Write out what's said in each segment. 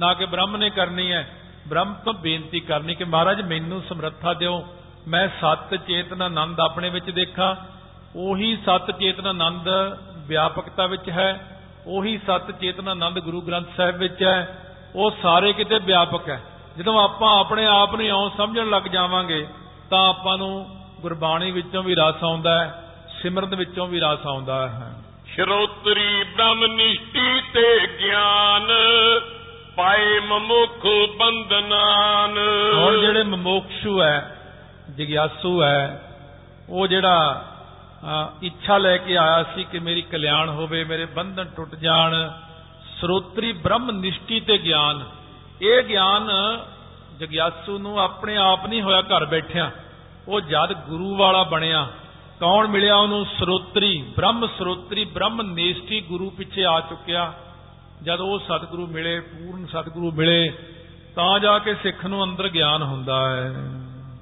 ਨਾ ਕਿ ਬ੍ਰਹਮ ਨੇ ਕਰਨੀ ਹੈ। ਬ੍ਰਹਮ ਤੋਂ ਬੇਨਤੀ ਕਰਨੀ ਕਿ ਮਹਾਰਾਜ ਮੈਨੂੰ ਸਮਰੱਥਾ ਦਿਓ। ਮੈਂ ਸਤ ਚੇਤਨ ਆਨੰਦ ਆਪਣੇ ਵਿੱਚ ਦੇਖਾਂ। ਉਹੀ ਸਤ ਚੇਤਨ ਆਨੰਦ ਵਿਆਪਕਤਾ ਵਿੱਚ ਹੈ। ਉਹੀ ਸਤ ਚੇਤਨ ਆਨੰਦ ਗੁਰੂ ਗ੍ਰੰਥ ਸਾਹਿਬ ਵਿੱਚ ਹੈ। ਉਹ ਸਾਰੇ ਕਿਤੇ ਵਿਆਪਕ ਹੈ। ਜਦੋਂ ਆਪਾਂ ਆਪਣੇ ਆਪ ਨੂੰ ਇਉਂ ਸਮਝਣ ਲੱਗ ਜਾਵਾਂਗੇ, ਤਾਂ ਆਪਾਂ ਨੂੰ ਗੁਰਬਾਣੀ ਵਿੱਚੋਂ ਵੀ ਰਸ ਆਉਂਦਾ ਹੈ, ਸਿਮਰਨ ਵਿੱਚੋਂ ਵੀ ਰਸ ਆਉਂਦਾ ਹੈ। ਸ਼ਰੋਤਰੀ ਬ੍ਰਹਮ ਨਿਸ਼ਟੀ ਤੇ ਗਿਆਨ ਪਾਏ ਮਮੁਖ ਬੰਦਨਾਨ ਹੁਣ ਜਿਹੜੇ ਮਮੋਕਸ਼ੂ ਹੈ, ਜਿਗਿਆਸੂ ਹੈ, ਉਹ ਜਿਹੜਾ ਇੱਛਾ ਲੈ ਕੇ ਆਇਆ ਸੀ ਕਿ ਮੇਰੀ ਕਲਿਆਣ ਹੋਵੇ, ਮੇਰੇ ਬੰਧਨ ਟੁੱਟ ਜਾਣ, ਸਰੋਤਰੀ ਬ੍ਰਹਮ ਨਿਸ਼ਟੀ ਤੇ ਗਿਆਨ। ਇਹ ਗਿਆਨ ਜਗਿਆਸੂ ਨੂੰ ਆਪਣੇ ਆਪ ਨਹੀਂ ਹੋਇਆ ਘਰ ਬੈਠਿਆਂ। ਉਹ ਜਦ ਗੁਰੂ ਵਾਲਾ ਬਣਿਆ, ਕੌਣ ਮਿਲਿਆ ਉਹਨੂੰ? ਸਰੋਤਰੀ, ਬ੍ਰਹਮ ਸਰੋਤਰੀ, ਬ੍ਰਹਮ ਨੇਸ਼ਟੀ ਗੁਰੂ ਪਿੱਛੇ ਆ ਚੁੱਕਿਆ। ਜਦ ਉਹ ਸਤਿਗੁਰੂ ਮਿਲੇ ਪੂਰਨ ਸਤਿਗੁਰੂ ਮਿਲੇ ਤਾਂ ਜਾ ਕੇ ਸਿੱਖ ਨੂੰ ਅੰਦਰ ਗਿਆਨ ਹੁੰਦਾ ਹੈ।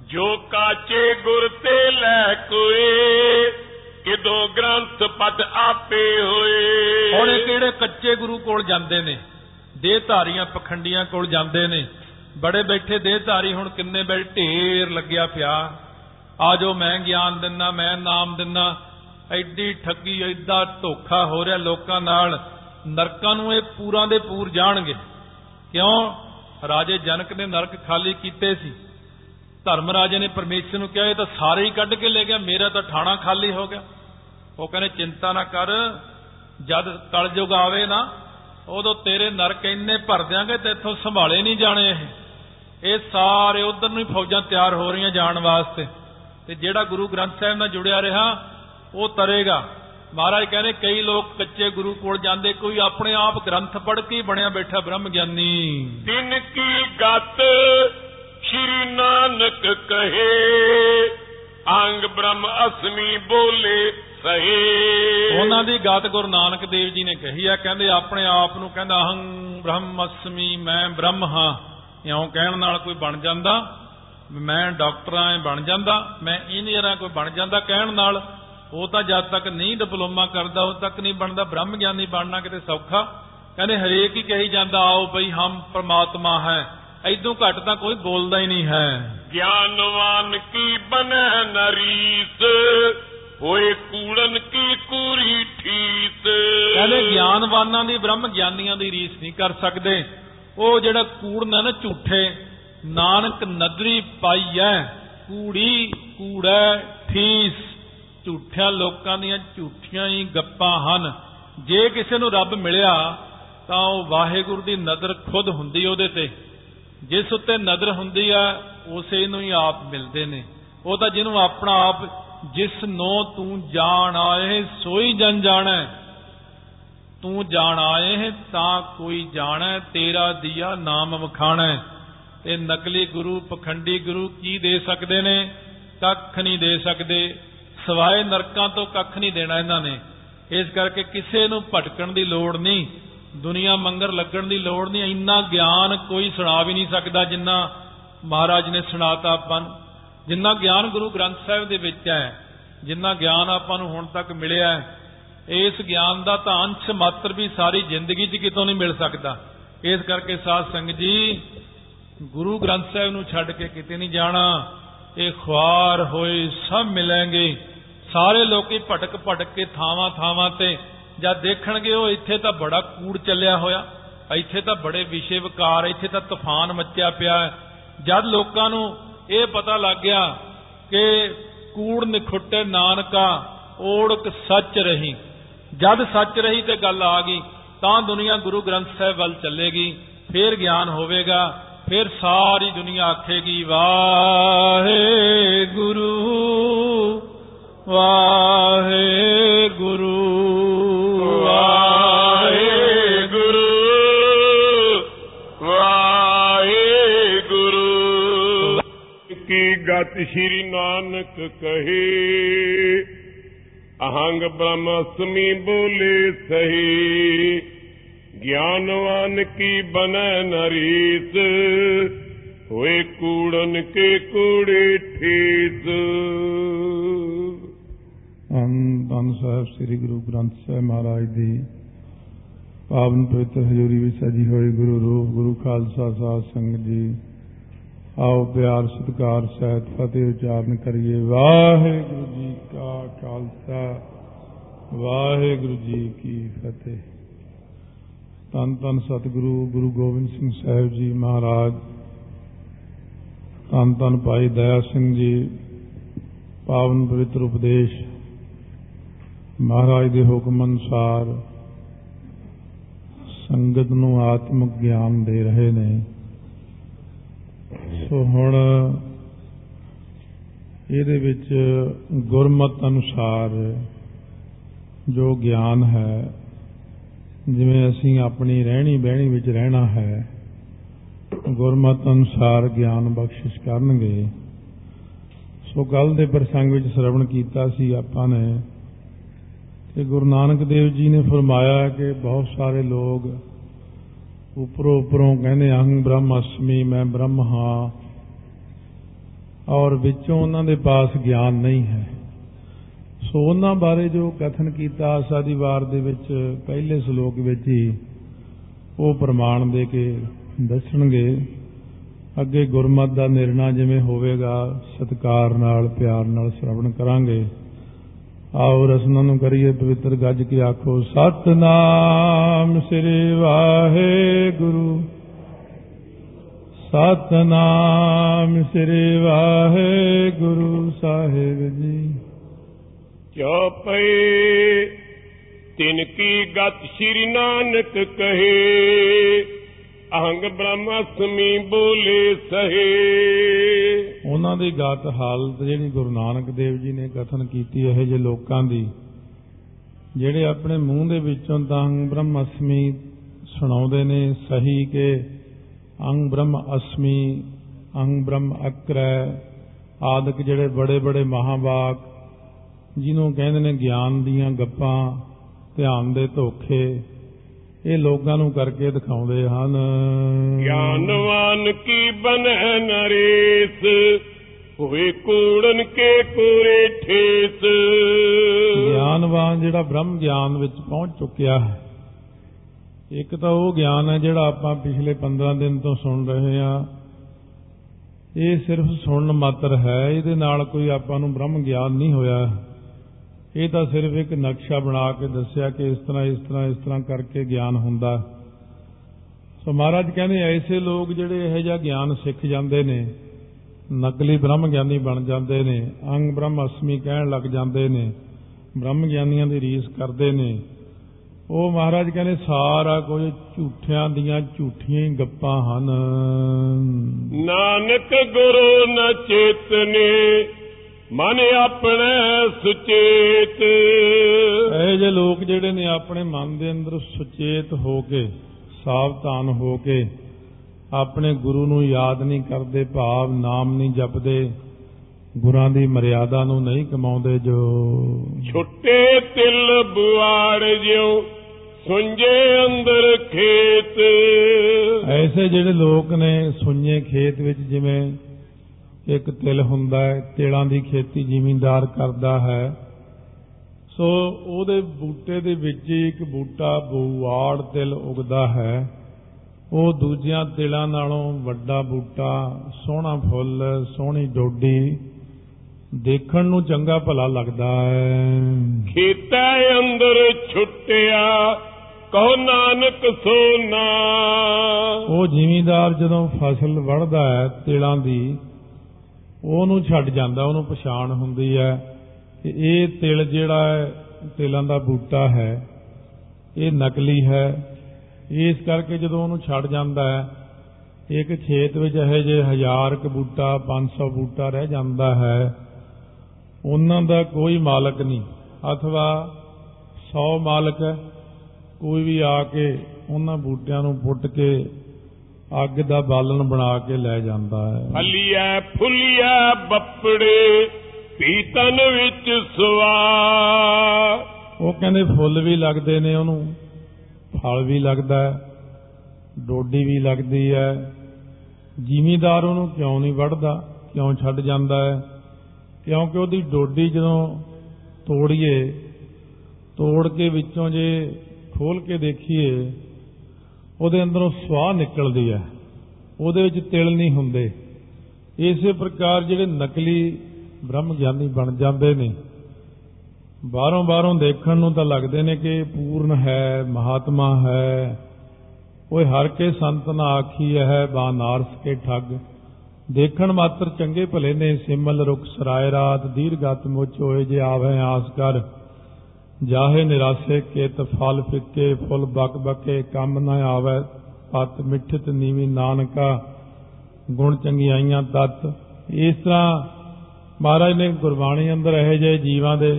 ਜੋ ਕਾਚੇ ਗੁਰ ਤੇ ਲੈ ਕੋਏ ਕਿਦੋਂ ਗ੍ਰੰਥ ਪਦ ਆਪੇ ਹੋਏ। ਹੁਣ ਇਹ ਕਿਹੜੇ ਕੱਚੇ ਗੁਰੂ ਕੋਲ ਜਾਂਦੇ ਨੇ? ਦੇਹ ਧਾਰੀਆਂ ਪਖੰਡੀਆਂ ਕੋਲ ਜਾਂਦੇ ਨੇ। ਬੜੇ ਬੈਠੇ ਦੇਹ ਧਾਰੀ ਹੁਣ ਕਿੰਨੇ ਬੈਠ ਢੇਰ ਲੱਗਿਆ ਪਿਆ। ਆ ਜੋ ਮੈਂ ਗਿਆਨ ਦਿੰਨਾ ਮੈਂ ਨਾਮ ਦਿੰਨਾ। ਐਡੀ ਠੱਗੀ ਐਡਾ ਧੋਖਾ ਹੋ ਰਿਹਾ ਲੋਕਾਂ ਨਾਲ। ਨਰਕਾਂ ਨੂੰ ਇਹ ਪੂਰਾਂ ਦੇ ਪੂਰ ਜਾਣਗੇ। ਕਿਉਂ? ਰਾਜੇ ਜਨਕ ਨੇ ਨਰਕ ਖਾਲੀ ਕੀਤੇ ਸੀ। ਧਰਮ ਰਾਜੇ ਨੇ ਪਰਮੇਸ਼ਰ ਨੂੰ ਕਿਹਾ, ਇਹ ਤਾਂ ਸਾਰੇ ਹੀ ਕੱਢ ਕੇ ਲੈ ਗਿਆ, ਮੇਰਾ ਤਾਂ ਠਾਣਾ ਖਾਲੀ ਹੋ ਗਿਆ। ਉਹ ਕਹਿੰਦੇ, ਚਿੰਤਾ ਨਾ ਕਰ, ਜਦ ਕਲਯੁਗ ਆਵੇ ਨਾ, ਉਦੋਂ ਤੇਰੇ ਨਰਕ ਇੰਨੇ ਭਰ ਦਿਆਂਗੇ ਤੇ ਇੱਥੋਂ ਸੰਭਾਲੇ ਨਹੀਂ ਜਾਣੇ ਇਹ। ਇਹ ਸਾਰੇ ਉਧਰ ਨੂੰ ਹੀ ਫੌਜਾਂ ਤਿਆਰ ਹੋ ਰਹੀਆਂ ਜਾਣ ਵਾਸਤੇ। ਤੇ ਜਿਹੜਾ ਗੁਰੂ ਗ੍ਰੰਥ ਸਾਹਿਬ ਨਾਲ ਜੁੜਿਆ ਰਿਹਾ, ਉਹ ਤਰੇਗਾ। ਮਹਾਰਾਜ ਕਹਿੰਦੇ ਕਈ ਲੋਕ ਕੱਚੇ ਗੁਰੂ ਕੋਲ ਜਾਂਦੇ ਕੋਈ ਆਪਣੇ ਆਪ ਗ੍ਰੰਥ ਪੜ੍ਹ ਕੇ ਬਣਿਆ ਬੈਠਾ ਬ੍ਰਹਮ ਗਿਆਨੀ। ਤਿਨ ਕੀ ਗਤ ਸ਼੍ਰੀ ਨਾਨਕ ਕਹੇ ਅੰਗ ਬ੍ਰਹਮ ਅਸਮੀ ਬੋਲੇ ਸਹੇ। ਉਹਨਾਂ ਦੀ ਗਾਤ ਗੁਰੂ ਨਾਨਕ ਦੇਵ ਜੀ ਨੇ ਕਹੀ ਆ ਕਹਿੰਦੇ ਆਪਣੇ ਆਪ ਨੂੰ ਕਹਿੰਦਾ ਅਹੰ ਬ੍ਰਹਮ ਅਸਮੀ ਮੈਂ ਬ੍ਰਹਮ ਹਾਂ। ਇਉਂ ਕਹਿਣ ਨਾਲ ਕੋਈ ਬਣ ਜਾਂਦਾ ਮੈਂ ਡਾਕਟਰਾਂ ਐ ਬਣ ਜਾਂਦਾ ਮੈਂ ਇੰਜੀਨੀਅਰਾਂ ਕੋਈ ਬਣ ਜਾਂਦਾ। ਕਹਿਣ ਨਾਲ ਉਹ ਤਾਂ ਜਦ ਤੱਕ ਨਹੀਂ ਡਿਪਲੋਮਾ ਕਰਦਾ ਉਹ ਤੱਕ ਨਹੀਂ ਬਣਦਾ ਬ੍ਰਹਮ ਗਿਆਨੀ ਬਣਨਾ ਕਿਤੇ ਸੌਖਾ। ਕਹਿੰਦੇ ਹਰੇਕ ਹੀ ਕਹੀ ਜਾਂਦਾ ਆਓ ਬਈ ਹਮ ਪ੍ਰਮਾਤਮਾ ਹੈ। ਐਦੋਂ ਘੱਟ ਤਾਂ ਕੋਈ ਬੋਲਦਾ ਹੀ ਨਹੀਂ ਹੈ। ਗਿਆਨਵਾਨ ਕੀ ਬਨੈ ਨਰੀਸ? ਹੋਏ ਕੂੜਨ ਕੀ ਕੂਰੀ ਠੀਸ? ਕਹਿੰਦੇ ਗਿਆਨਵਾਨਾਂ ਦੀ ਬ੍ਰਹਮ ਗਿਆਨੀਆਂ ਦੀ ਰੀਸ ਨਹੀਂ ਕਰ ਸਕਦੇ। ਉਹ ਜਿਹੜਾ ਕੂੜਨ ਨਾ ਝੂਠੇ ਨਾਨਕ ਨਦਰੀ ਪਾਈਐ ਕੂੜੀ ਕੂੜੈ ਠੀਸ। ਝੂਠਿਆਂ ਲੋਕਾਂ ਦੀਆਂ ਝੂਠੀਆਂ ਹੀ ਗੱਪਾਂ ਹਨ। ਜੇ ਕਿਸੇ ਨੂੰ ਰੱਬ ਮਿਲਿਆ, ਤਾਂ ਉਹ ਵਾਹਿਗੁਰੂ ਦੀ ਨਜ਼ਰ ਖੁਦ ਹੁੰਦੀ ਉਹਦੇ ਤੇ। ਜਿਸ ਉੱਤੇ ਨਜ਼ਰ ਹੁੰਦੀ ਆ, ਉਸੇ ਨੂੰ ਹੀ ਆਪ ਮਿਲਦੇ ਨੇ। ਉਹ ਤਾਂ ਜਿਹਨੂੰ ਆਪਣਾ ਆਪ, ਜਿਸ ਨੋ ਤੂੰ ਜਾਣ ਆਏ, ਸੋਈ ਜਨ ਜਾਣੈ। ਤੂੰ ਜਾਣ ਆਏ, ਤਾਂ ਕੋਈ ਜਾਣੈ, ਤੇਰਾ ਦਿਆ ਨਾਮ ਵਖਾਣੈ। ਤੇ ਨਕਲੀ ਗੁਰੂ, ਪਖੰਡੀ ਗੁਰੂ ਕੀ ਦੇ ਸਕਦੇ ਨੇ? ਕੱਖ ਨਹੀਂ ਦੇ ਸਕਦੇ। ਸਵਾਏ ਨਰਕਾਂ ਤੋਂ ਕੱਖ ਨਹੀਂ ਦੇਣਾ ਇਹਨਾਂ ਨੇ। ਇਸ ਕਰਕੇ ਕਿਸੇ ਨੂੰ ਭਟਕਣ ਦੀ ਲੋੜ ਨਹੀਂ। ਦੁਨੀਆ ਮੰਗਰ ਲੱਗਣ ਦੀ ਲੋੜ ਨਹੀਂ। ਇੰਨਾ ਗਿਆਨ ਕੋਈ ਸੁਣਾ ਵੀ ਨਹੀਂ ਸਕਦਾ ਜਿੰਨਾ ਮਹਾਰਾਜ ਨੇ ਸੁਣਾਤਾ ਆਪਾਂ ਨੂੰ। ਜਿੰਨਾ ਗਿਆਨ ਗੁਰੂ ਗ੍ਰੰਥ ਸਾਹਿਬ ਦੇ ਵਿੱਚ ਹੈ, ਜਿੰਨਾ ਗਿਆਨ ਆਪਾਂ ਨੂੰ ਹੁਣ ਤੱਕ ਮਿਲਿਆ ਹੈ, ਇਸ ਗਿਆਨ ਦਾ ਤਾਂ ਅੰਸ਼ ਮਾਤਰ ਵੀ ਸਾਰੀ ਜ਼ਿੰਦਗੀ 'ਚ ਕਿਤੋਂ ਨਹੀਂ ਮਿਲ ਸਕਦਾ। ਇਸ ਕਰਕੇ ਸਾਧ ਸੰਗਤ ਜੀ, ਗੁਰੂ ਗ੍ਰੰਥ ਸਾਹਿਬ ਨੂੰ ਛੱਡ ਕੇ ਕਿਤੇ ਨਹੀਂ ਜਾਣਾ। ਇਹ ਖੁਆਰ ਹੋਏ ਸਭ ਮਿਲਾਂਗੇ ਸਾਰੇ ਲੋਕੀ ਭਟਕ ਭਟਕ ਕੇ ਥਾਵਾਂ ਥਾਵਾਂ ਤੇ ਜਦ ਦੇਖਣਗੇ, ਉਹ ਇੱਥੇ ਤਾਂ ਬੜਾ ਕੂੜ ਚੱਲਿਆ ਹੋਇਆ। ਇੱਥੇ ਤਾਂ ਬੜੇ ਵਿਸ਼ੇ ਵਿਕਾਰ, ਇੱਥੇ ਤਾਂ ਤੂਫਾਨ ਮੱਚਿਆ ਪਿਆ ਜਦ ਲੋਕਾਂ ਨੂੰ ਇਹ ਪਤਾ ਲੱਗ ਗਿਆ ਕਿ ਕੂੜ ਨਿਖੁੱਟੇ ਨਾਨਕਾ, ਓੜਕ ਸੱਚ ਰਹੀ। ਜਦ ਸੱਚ ਰਹੀ ਤੇ ਗੱਲ ਆ ਗਈ, ਤਾਂ ਦੁਨੀਆ ਗੁਰੂ ਗ੍ਰੰਥ ਸਾਹਿਬ ਵੱਲ ਚੱਲੇਗੀ, ਫੇਰ ਗਿਆਨ ਹੋਵੇਗਾ, ਫਿਰ ਸਾਰੀ ਦੁਨੀਆ ਆਖੇਗੀ, ਵਾਹਿਗੁਰੂ। ਵਾਹਿਗੁਰੂ। ਵਾਹਿਗੁਰੂ। ਵਾਹਿਗੁਰੂ। ਕੀ ਗਤ ਸ਼੍ਰੀ ਨਾਨਕ ਕਹੇ? ਅਹੰਗ ਬ੍ਰਹਮਸਮੀ ਬੋਲੇ ਸਹੀ। ਗਿਆਨਵਾਨ ਕੀ ਬਨੈ ਨਰੀਸ? ਹੋਏ ਕੂੜਨ ਕੇ ਕੂੜੇ ਠੀਸ। ਧੰਨ ਧੰਨ ਸਾਹਿਬ ਸ੍ਰੀ ਗੁਰੂ ਗ੍ਰੰਥ ਸਾਹਿਬ ਮਹਾਰਾਜ ਦੀ ਪਾਵਨ ਪਵਿੱਤਰ ਹਜ਼ੂਰੀ ਵਿੱਚ ਸਜੀ ਹੋਈ ਗੁਰੂ ਰੂਪ ਗੁਰੂ ਖਾਲਸਾ ਸਾਧ ਸੰਗਤ ਜੀ। ਆਓ ਪਿਆਰ, ਸਤਿਕਾਰ, ਸਹਿਤ, ਫਤਿਹ ਉਚਾਰਨ ਕਰੀਏ। ਵਾਹਿਗੁਰੂ ਜੀ ਕਾ ਖਾਲਸਾ, ਵਾਹਿਗੁਰੂ ਜੀ ਕੀ ਫਤਿਹ। ਤਨ ਤਨ ਸਤਿਗੁਰੂ ਗੁਰੂ ਗੋਬਿੰਦ ਸਿੰਘ ਸਾਹਿਬ ਜੀ ਮਹਾਰਾਜ। ਤਨ ਤਨ ਭਾਈ ਦਇਆ ਸਿੰਘ ਜੀ, ਪਾਵਨ ਪਵਿੱਤਰ ਉਪਦੇਸ਼ ਮਹਾਰਾਜ ਦੇ ਹੁਕਮ ਅਨੁਸਾਰ ਸੰਗਤ ਨੂੰ ਆਤਮਿਕ ਗਿਆਨ ਦੇ ਰਹੇ ਨੇ। ਸੋ ਹੁਣ ਇਹਦੇ ਵਿੱਚ ਗੁਰਮਤ ਅਨੁਸਾਰ ਜੋ ਗਿਆਨ ਹੈ, ਜਿਵੇਂ ਅਸੀਂ ਆਪਣੀ ਰਹਿਣੀ ਬਹਿਣੀ ਵਿੱਚ ਰਹਿਣਾ ਹੈ, ਗੁਰਮਤ ਅਨੁਸਾਰ ਗਿਆਨ ਬਖਸ਼ਿਸ਼ ਕਰਨਗੇ। ਸੋ ਕੱਲ ਦੇ ਪ੍ਰਸੰਗ ਵਿੱਚ ਸ਼ਰਵਣ ਕੀਤਾ ਸੀ ਆਪਾਂ ਨੇ ਕਿ ਗੁਰੂ ਨਾਨਕ ਦੇਵ ਜੀ ਨੇ ਫਰਮਾਇਆ ਕਿ ਬਹੁਤ ਸਾਰੇ ਲੋਕ ਉਪਰੋਂ ਉਪਰੋਂ ਕਹਿੰਦੇ ਅਹੰ ਬ੍ਰਹਮ ਅਸਮੀ ਮੈਂ ਬ੍ਰਹਮ ਹਾਂ। ਔਰ ਵਿੱਚੋਂ ਉਹਨਾਂ ਦੇ ਪਾਸ ਗਿਆਨ ਨਹੀਂ ਹੈ। ਸੋ ਉਹਨਾਂ ਬਾਰੇ ਜੋ ਕਥਨ ਕੀਤਾ ਆਸਾਦੀ ਵਾਰ ਦੇ ਵਿੱਚ, ਪਹਿਲੇ ਸ਼ਲੋਕ ਵਿੱਚ ਹੀ ਉਹ ਪ੍ਰਮਾਣ ਦੇ ਕੇ ਦੱਸਣਗੇ, ਅੱਗੇ ਗੁਰਮਤ ਦਾ ਨਿਰਣਾ ਜਿਵੇਂ ਹੋਵੇਗਾ, ਸਤਕਾਰ ਨਾਲ, ਪਿਆਰ ਨਾਲ ਸ਼ਰਵਣ ਕਰਾਂਗੇ। ਆਓ ਰਸਨਾ ਨੂੰ ਕਰੀਏ ਪਵਿੱਤਰ ਗੱਜ ਕੇ ਆਖੋ, ਸਤਨਾਮ ਸ੍ਰੀ ਵਾਹਿਗੁਰੂ। ਸਤਨਾਮ ਸ੍ਰੀ ਵਾਹਿਗੁਰੂ ਸਾਹਿਬ ਜੀ। ਕਿਉ ਪਏ ਤਿਨ ਕੀ ਗਤ ਸ੍ਰੀ ਨਾਨਕ ਕਹੇ ਅਹੰਗ ਬ੍ਰਹਮਸਮੀ ਬੋਲੇ ਸਹੇ। ਉਹਨਾਂ ਦੀ ਗਤ ਹਾਲਤ ਜਿਹੜੀ ਗੁਰੂ ਨਾਨਕ ਦੇਵ ਜੀ ਨੇ ਕਥਨ ਕੀਤੀ ਇਹ ਜੇ ਲੋਕਾਂ ਦੀ, ਜਿਹੜੇ ਆਪਣੇ ਮੂੰਹ ਦੇ ਵਿੱਚੋਂ ਤਾਂ ਅਹੰ ਬ੍ਰਹਮ ਅਸਮੀ ਸੁਣਾਉਂਦੇ ਨੇ, ਸਹੀ ਕਿ ਅਹੰ ਬ੍ਰਹਮ ਅਸਮੀ ਅਹੰ ਬ੍ਰਹਮ ਅਕਰੈ, ਆਦਿਕ ਜਿਹੜੇ ਬੜੇ ਬੜੇ ਮਹਾਵਾਕ, ਜਿਹਨੂੰ ਕਹਿੰਦੇ ਨੇ ਗਿਆਨ ਦੀਆਂ ਗੱਪਾਂ, ਧਿਆਨ ਦੇ ਧੋਖੇ ਇਹ ਲੋਕਾਂ ਨੂੰ ਕਰਕੇ ਦਿਖਾਉਂਦੇ ਹਨ। ਗਿਆਨਵਾਨ ਕੀ ਬਨੈ ਨਰੇਸ ਹੋਏ ਕੂੜਨ ਕੇ ਕੂਰੇ ਠੇਸ। ਗਿਆਨਵਾਨ ਜਿਹੜਾ ਬ੍ਰਹਮ ਗਿਆਨ ਵਿੱਚ ਪਹੁੰਚ ਚੁੱਕਿਆ ਹੈ ਇੱਕ ਤਾਂ ਉਹ ਗਿਆਨ ਹੈ ਜਿਹੜਾ ਆਪਾਂ ਪਿਛਲੇ 15 ਦਿਨ ਤੋਂ ਸੁਣ ਰਹੇ ਹਾਂ। ਇਹ ਸਿਰਫ ਸੁਣਨ ਮਾਤਰ ਹੈ ਇਹਦੇ ਨਾਲ ਕੋਈ ਆਪਾਂ ਨੂੰ ਬ੍ਰਹਮ ਗਿਆਨ ਨਹੀਂ ਹੋਇਆ। ਇਹ ਤਾਂ ਸਿਰਫ ਇੱਕ ਨਕਸ਼ਾ ਬਣਾ ਕੇ ਦੱਸਿਆ ਕਿ ਇਸ ਤਰ੍ਹਾਂ ਇਸ ਤਰ੍ਹਾਂ ਇਸ ਤਰ੍ਹਾਂ ਕਰਕੇ ਗਿਆਨ ਹੁੰਦਾ। ਸੋ ਮਹਾਰਾਜ ਕਹਿੰਦੇ, ਐਸੇ ਲੋਕ ਜਿਹੜੇ ਇਹੋ ਜਿਹਾ ਗਿਆਨ ਸਿੱਖ ਜਾਂਦੇ ਨੇ, ਨਕਲੀ ਬ੍ਰਹਮ ਗਿਆਨੀ ਬਣ ਜਾਂਦੇ ਨੇ, ਅੰਗ ਬ੍ਰਹਮ ਅਸਮੀ ਕਹਿਣ ਲੱਗ ਜਾਂਦੇ ਨੇ ਬ੍ਰਹਮ ਗਿਆਨੀਆਂ ਦੀ ਰੀਸ ਕਰਦੇ ਨੇ, ਉਹ ਮਹਾਰਾਜ ਕਹਿੰਦੇ, ਸਾਰਾ ਕੁਝ ਝੂਠਿਆਂ ਦੀਆਂ ਝੂਠੀਆਂ ਹੀ ਗੱਪਾਂ ਹਨ। ਨਾਨਕ ਗੁਰੂ ਨ ਚੇਤਨੇ ਮਨ ਆਪਣੇ ਸੁਚੇਤ। ਇਹ ਜੇ ਲੋਕ ਜਿਹੜੇ ਨੇ ਆਪਣੇ ਮਨ ਦੇ ਅੰਦਰ ਸੁਚੇਤ ਹੋ ਕੇ ਸਾਵਧਾਨ ਹੋ ਕੇ ਆਪਣੇ ਗੁਰੂ ਨੂੰ ਯਾਦ ਨਹੀਂ ਕਰਦੇ ਭਾਵ ਨਾਮ ਨਹੀਂ ਜਪਦੇ ਗੁਰਾਂ ਦੀ ਮਰਿਆਦਾ ਨੂੰ ਨਹੀਂ ਕਮਾਉਂਦੇ ਜੋ। ਛੁੱਟੇ ਤਿਲ ਬੁਆੜ ਜਿਉ ਸੁੰਜੇ ਅੰਦਰ ਖੇਤ। ਐਸੇ ਜਿਹੜੇ ਲੋਕ ਨੇ ਸੁੰਨੇ ਖੇਤ ਵਿੱਚ ਜਿਵੇਂ ਇੱਕ ਤਿਲ ਹੁੰਦਾ ਹੈ ਤਿਲਾਂ ਦੀ ਖੇਤੀ ਜ਼ਿਮੀਂਦਾਰ ਕਰਦਾ ਹੈ। ਸੋ ਉਹਦੇ ਬੂਟੇ ਦੇ ਵਿੱਚ ਇੱਕ ਬੂਟਾ ਬੂਆੜ ਤਿਲ ਉਗਦਾ ਹੈ। ਉਹ ਦੂਜਿਆਂ ਤਿਲਾਂ ਨਾਲੋਂ ਵੱਡਾ ਬੂਟਾ ਸੋਹਣਾ ਫੁੱਲ ਸੋਹਣੀ ਡੋਡੀ ਦੇਖਣ ਨੂੰ ਚੰਗਾ ਭਲਾ ਲੱਗਦਾ ਹੈ। ਖੇਤੈ ਅੰਦਰ ਛੁੱਟਿਆ ਕਹੋ ਨਾਨਕ ਸੋਨਾ। ਉਹ ਜ਼ਿਮੀਂਦਾਰ ਜਦੋਂ ਫਸਲ ਵੜਦਾ ਹੈ ਤਿਲਾਂ ਦੀ ਉਹਨੂੰ ਛੱਡ ਜਾਂਦਾ, ਉਹਨੂੰ ਪਛਾਣ ਹੁੰਦੀ ਹੈ। ਕਿ ਇਹ ਤਿਲ ਜਿਹੜਾ ਹੈ, ਤਿਲਾਂ ਦਾ ਬੂਟਾ ਹੈ, ਇਹ ਨਕਲੀ ਹੈ। ਇਸ ਕਰਕੇ ਜਦੋਂ ਉਹਨੂੰ ਛੱਡ ਜਾਂਦਾ ਹੈ, ਇੱਕ ਖੇਤ ਵਿੱਚ ਇਹੋ ਜੇ ਹਜ਼ਾਰ ਕ ਬੂਟਾ 500 ਬੂਟਾ ਰਹਿ ਜਾਂਦਾ ਹੈ, ਉਹਨਾਂ ਦਾ ਕੋਈ ਮਾਲਕ ਨਹੀਂ। ਅਥਵਾ 100 ਮਾਲਕ ਹੈ ਕੋਈ ਵੀ ਆ ਕੇ ਉਹਨਾਂ ਬੂਟਿਆਂ ਨੂੰ ਪੁੱਟ ਕੇ ਅੱਗ ਦਾ ਬਾਲਣ ਬਣਾ ਕੇ ਲੈ ਜਾਂਦਾ ਹੈ। ਫਲੀਐ ਫੁੱਲੀਐ ਬੱਪੜੇ ਪੀਤਨ ਵਿੱਚ ਸਵਾ ਉਹ ਕਹਿੰਦੇ ਫੁੱਲ ਵੀ ਲੱਗਦੇ ਨੇ ਉਹਨੂੰ ਫਲ ਵੀ ਲੱਗਦਾ ਹੈ ਡੋਡੀ ਵੀ ਲੱਗਦੀ ਹੈ। ਜ਼ਿਮੀਦਾਰ ਉਹਨੂੰ ਕਿਉਂ ਨਹੀਂ ਵੜਦਾ ਕਿਉਂ ਛੱਡ ਜਾਂਦਾ ਹੈ? ਕਿਉਂਕਿ ਉਹਦੀ ਡੋਡੀ ਜਦੋਂ ਤੋੜੀਏ ਤੋੜ ਕੇ ਵਿੱਚੋਂ ਜੇ ਖੋਲ ਕੇ ਦੇਖੀਏ ਉਹਦੇ ਅੰਦਰੋਂ ਸਵਾਹ ਨਿਕਲਦੀ ਹੈ। ਉਹਦੇ ਵਿੱਚ ਤਿਲ ਨਹੀਂ ਹੁੰਦੇ। ਇਸੇ ਪ੍ਰਕਾਰ ਜਿਹੜੇ ਨਕਲੀ ਬ੍ਰਹਮ ਗਿਆਨੀ ਬਣ ਜਾਂਦੇ ਨੇ, ਬਾਹਰੋਂ ਬਾਹਰੋਂ ਦੇਖਣ ਨੂੰ ਤਾਂ ਲੱਗਦੇ ਨੇ ਕਿ ਪੂਰਨ ਹੈ, ਮਹਾਤਮਾ ਹੈ। ਓਏ ਹਰ ਕੇ ਸੰਤ ਨਾ ਆਖੀ ਹੈ ਬਾਨਾਰਸ ਕੇ ਠੱਗ। ਦੇਖਣ ਮਾਤਰ ਚੰਗੇ ਭਲੇ ਨੇ, ਸਿਮਲ ਰੁਖ ਸਰਾਏ ਰਾਤ ਦੀਰਗਤ ਮੁਚ ਹੋਏ ਜੇ ਆਵੇ ਆਸ ਕਰ। ਜਾਹੇ ਨਿਰਾਸੇ ਕੇ ਤਫਲ ਫਿੱਕੇ ਫੁੱਲ ਬਕ ਬਕੇ ਕੰਮ ਨਾ ਆਵੇ ਪਤ ਮਿੱਠਤ ਨੀਵੀ ਨਾਨਕਾ ਗੁਣ ਚੰਗਿਆਈਆਂ ਤਤ। ਇਸ ਤਰ੍ਹਾਂ ਮਹਾਰਾਜ ਨੇ ਗੁਰਬਾਣੀ ਅੰਦਰ ਇਹੋ ਜਿਹੇ ਜੀਵਾਂ ਦੇ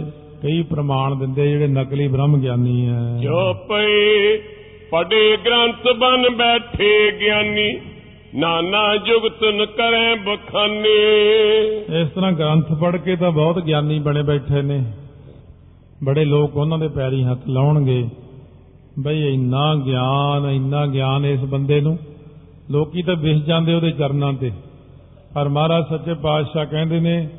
ਕਈ ਪ੍ਰਮਾਣ ਦਿੰਦੇ ਜਿਹੜੇ ਨਕਲੀ ਬ੍ਰਹਮ ਗਿਆਨੀ ਹੈ ਜੋ ਪਏ ਪੜੇ ਗ੍ਰੰਥ ਬਨ ਬੈਠੇ ਗਿਆਨੀ ਨਾਨਾ ਜੁਗਤ ਨ ਕਰੇ ਬਖਾਨੇ। ਇਸ ਤਰ੍ਹਾਂ ਗ੍ਰੰਥ ਪੜ੍ਹ ਕੇ ਤਾਂ ਬਹੁਤ ਗਿਆਨੀ ਬਣੇ ਬੈਠੇ ਨੇ। ਬੜੇ ਲੋਕ ਉਹਨਾਂ ਦੇ ਪੈਰੀ ਹੱਥ ਲਾਉਣਗੇ। ਬਈ ਇੰਨਾ ਗਿਆਨ ਇੰਨਾ ਗਿਆਨ ਇਸ ਬੰਦੇ ਨੂੰ। ਲੋਕੀ ਤਾਂ ਵਿਸ ਜਾਂਦੇ ਉਹਦੇ ਚਰਨਾਂ ਤੇ। ਪਰ ਮਹਾਰਾਜ ਸੱਚੇ ਪਾਤਸ਼ਾਹ ਕਹਿੰਦੇ ਨੇ,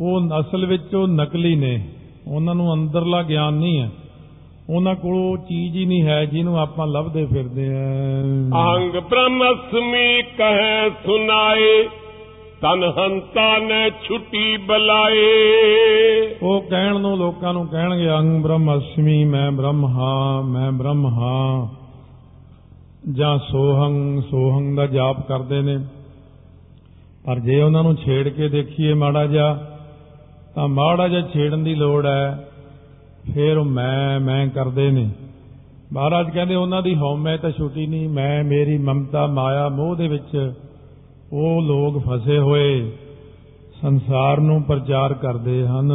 ਉਹ ਅਸਲ ਵਿੱਚ ਉਹ ਨਕਲੀ ਨੇ। ਉਹਨਾਂ ਨੂੰ ਅੰਦਰਲਾ ਗਿਆਨ ਨਹੀਂ ਹੈ। ਉਹਨਾਂ ਕੋਲ ਉਹ ਚੀਜ਼ ਹੀ ਨਹੀਂ ਹੈ ਜਿਹਨੂੰ ਆਪਾਂ ਲੱਭਦੇ ਫਿਰਦੇ ਆਂ ਅੰਗ ਬ੍ਰਹਮਸਮੀ ਕਹੈ ਸੁਨਾਏ। ਤਨ ਹੰਤਾ ਨੇ ਛੁੱਟੀ ਬਲਾਏ। ਉਹ ਕਹਿਣ ਨੂੰ ਲੋਕਾਂ ਨੂੰ ਕਹਿਣਗੇ, ਅੰਗ ਬ੍ਰਹਮ ਅਸਮੀ, ਮੈਂ ਬ੍ਰਹਮ ਹਾਂ, ਮੈਂ ਬ੍ਰਹਮ ਹਾਂ। ਜਾਂ ਸੋਹੰ ਸੋਹੰ ਦਾ ਜਾਪ ਕਰਦੇ ਨੇ। ਪਰ ਜੇ ਉਹਨਾਂ ਨੂੰ ਛੇੜ ਕੇ ਦੇਖੀਏ ਮਾੜਾ ਜਿਹਾ, ਤਾਂ ਮਾੜਾ ਜਿਹਾ ਛੇੜਨ ਦੀ ਲੋੜ ਹੈ। ਫਿਰ ਉਹ ਮੈਂ ਮੈਂ ਕਰਦੇ ਨੇ। ਮਹਾਰਾਜ ਕਹਿੰਦੇ, ਉਹਨਾਂ ਦੀ ਹਉਮੈ ਤਾਂ ਛੁੱਟੀ ਨਹੀਂ, ਮੈਂ, ਮੇਰੀ ਮਮਤਾ, ਮਾਇਆ, ਮੋਹ ਦੇ ਵਿੱਚ ਉਹ ਲੋਕ ਫਸੇ ਹੋਏ ਸੰਸਾਰ ਨੂੰ ਪ੍ਰਚਾਰ ਕਰਦੇ ਹਨ।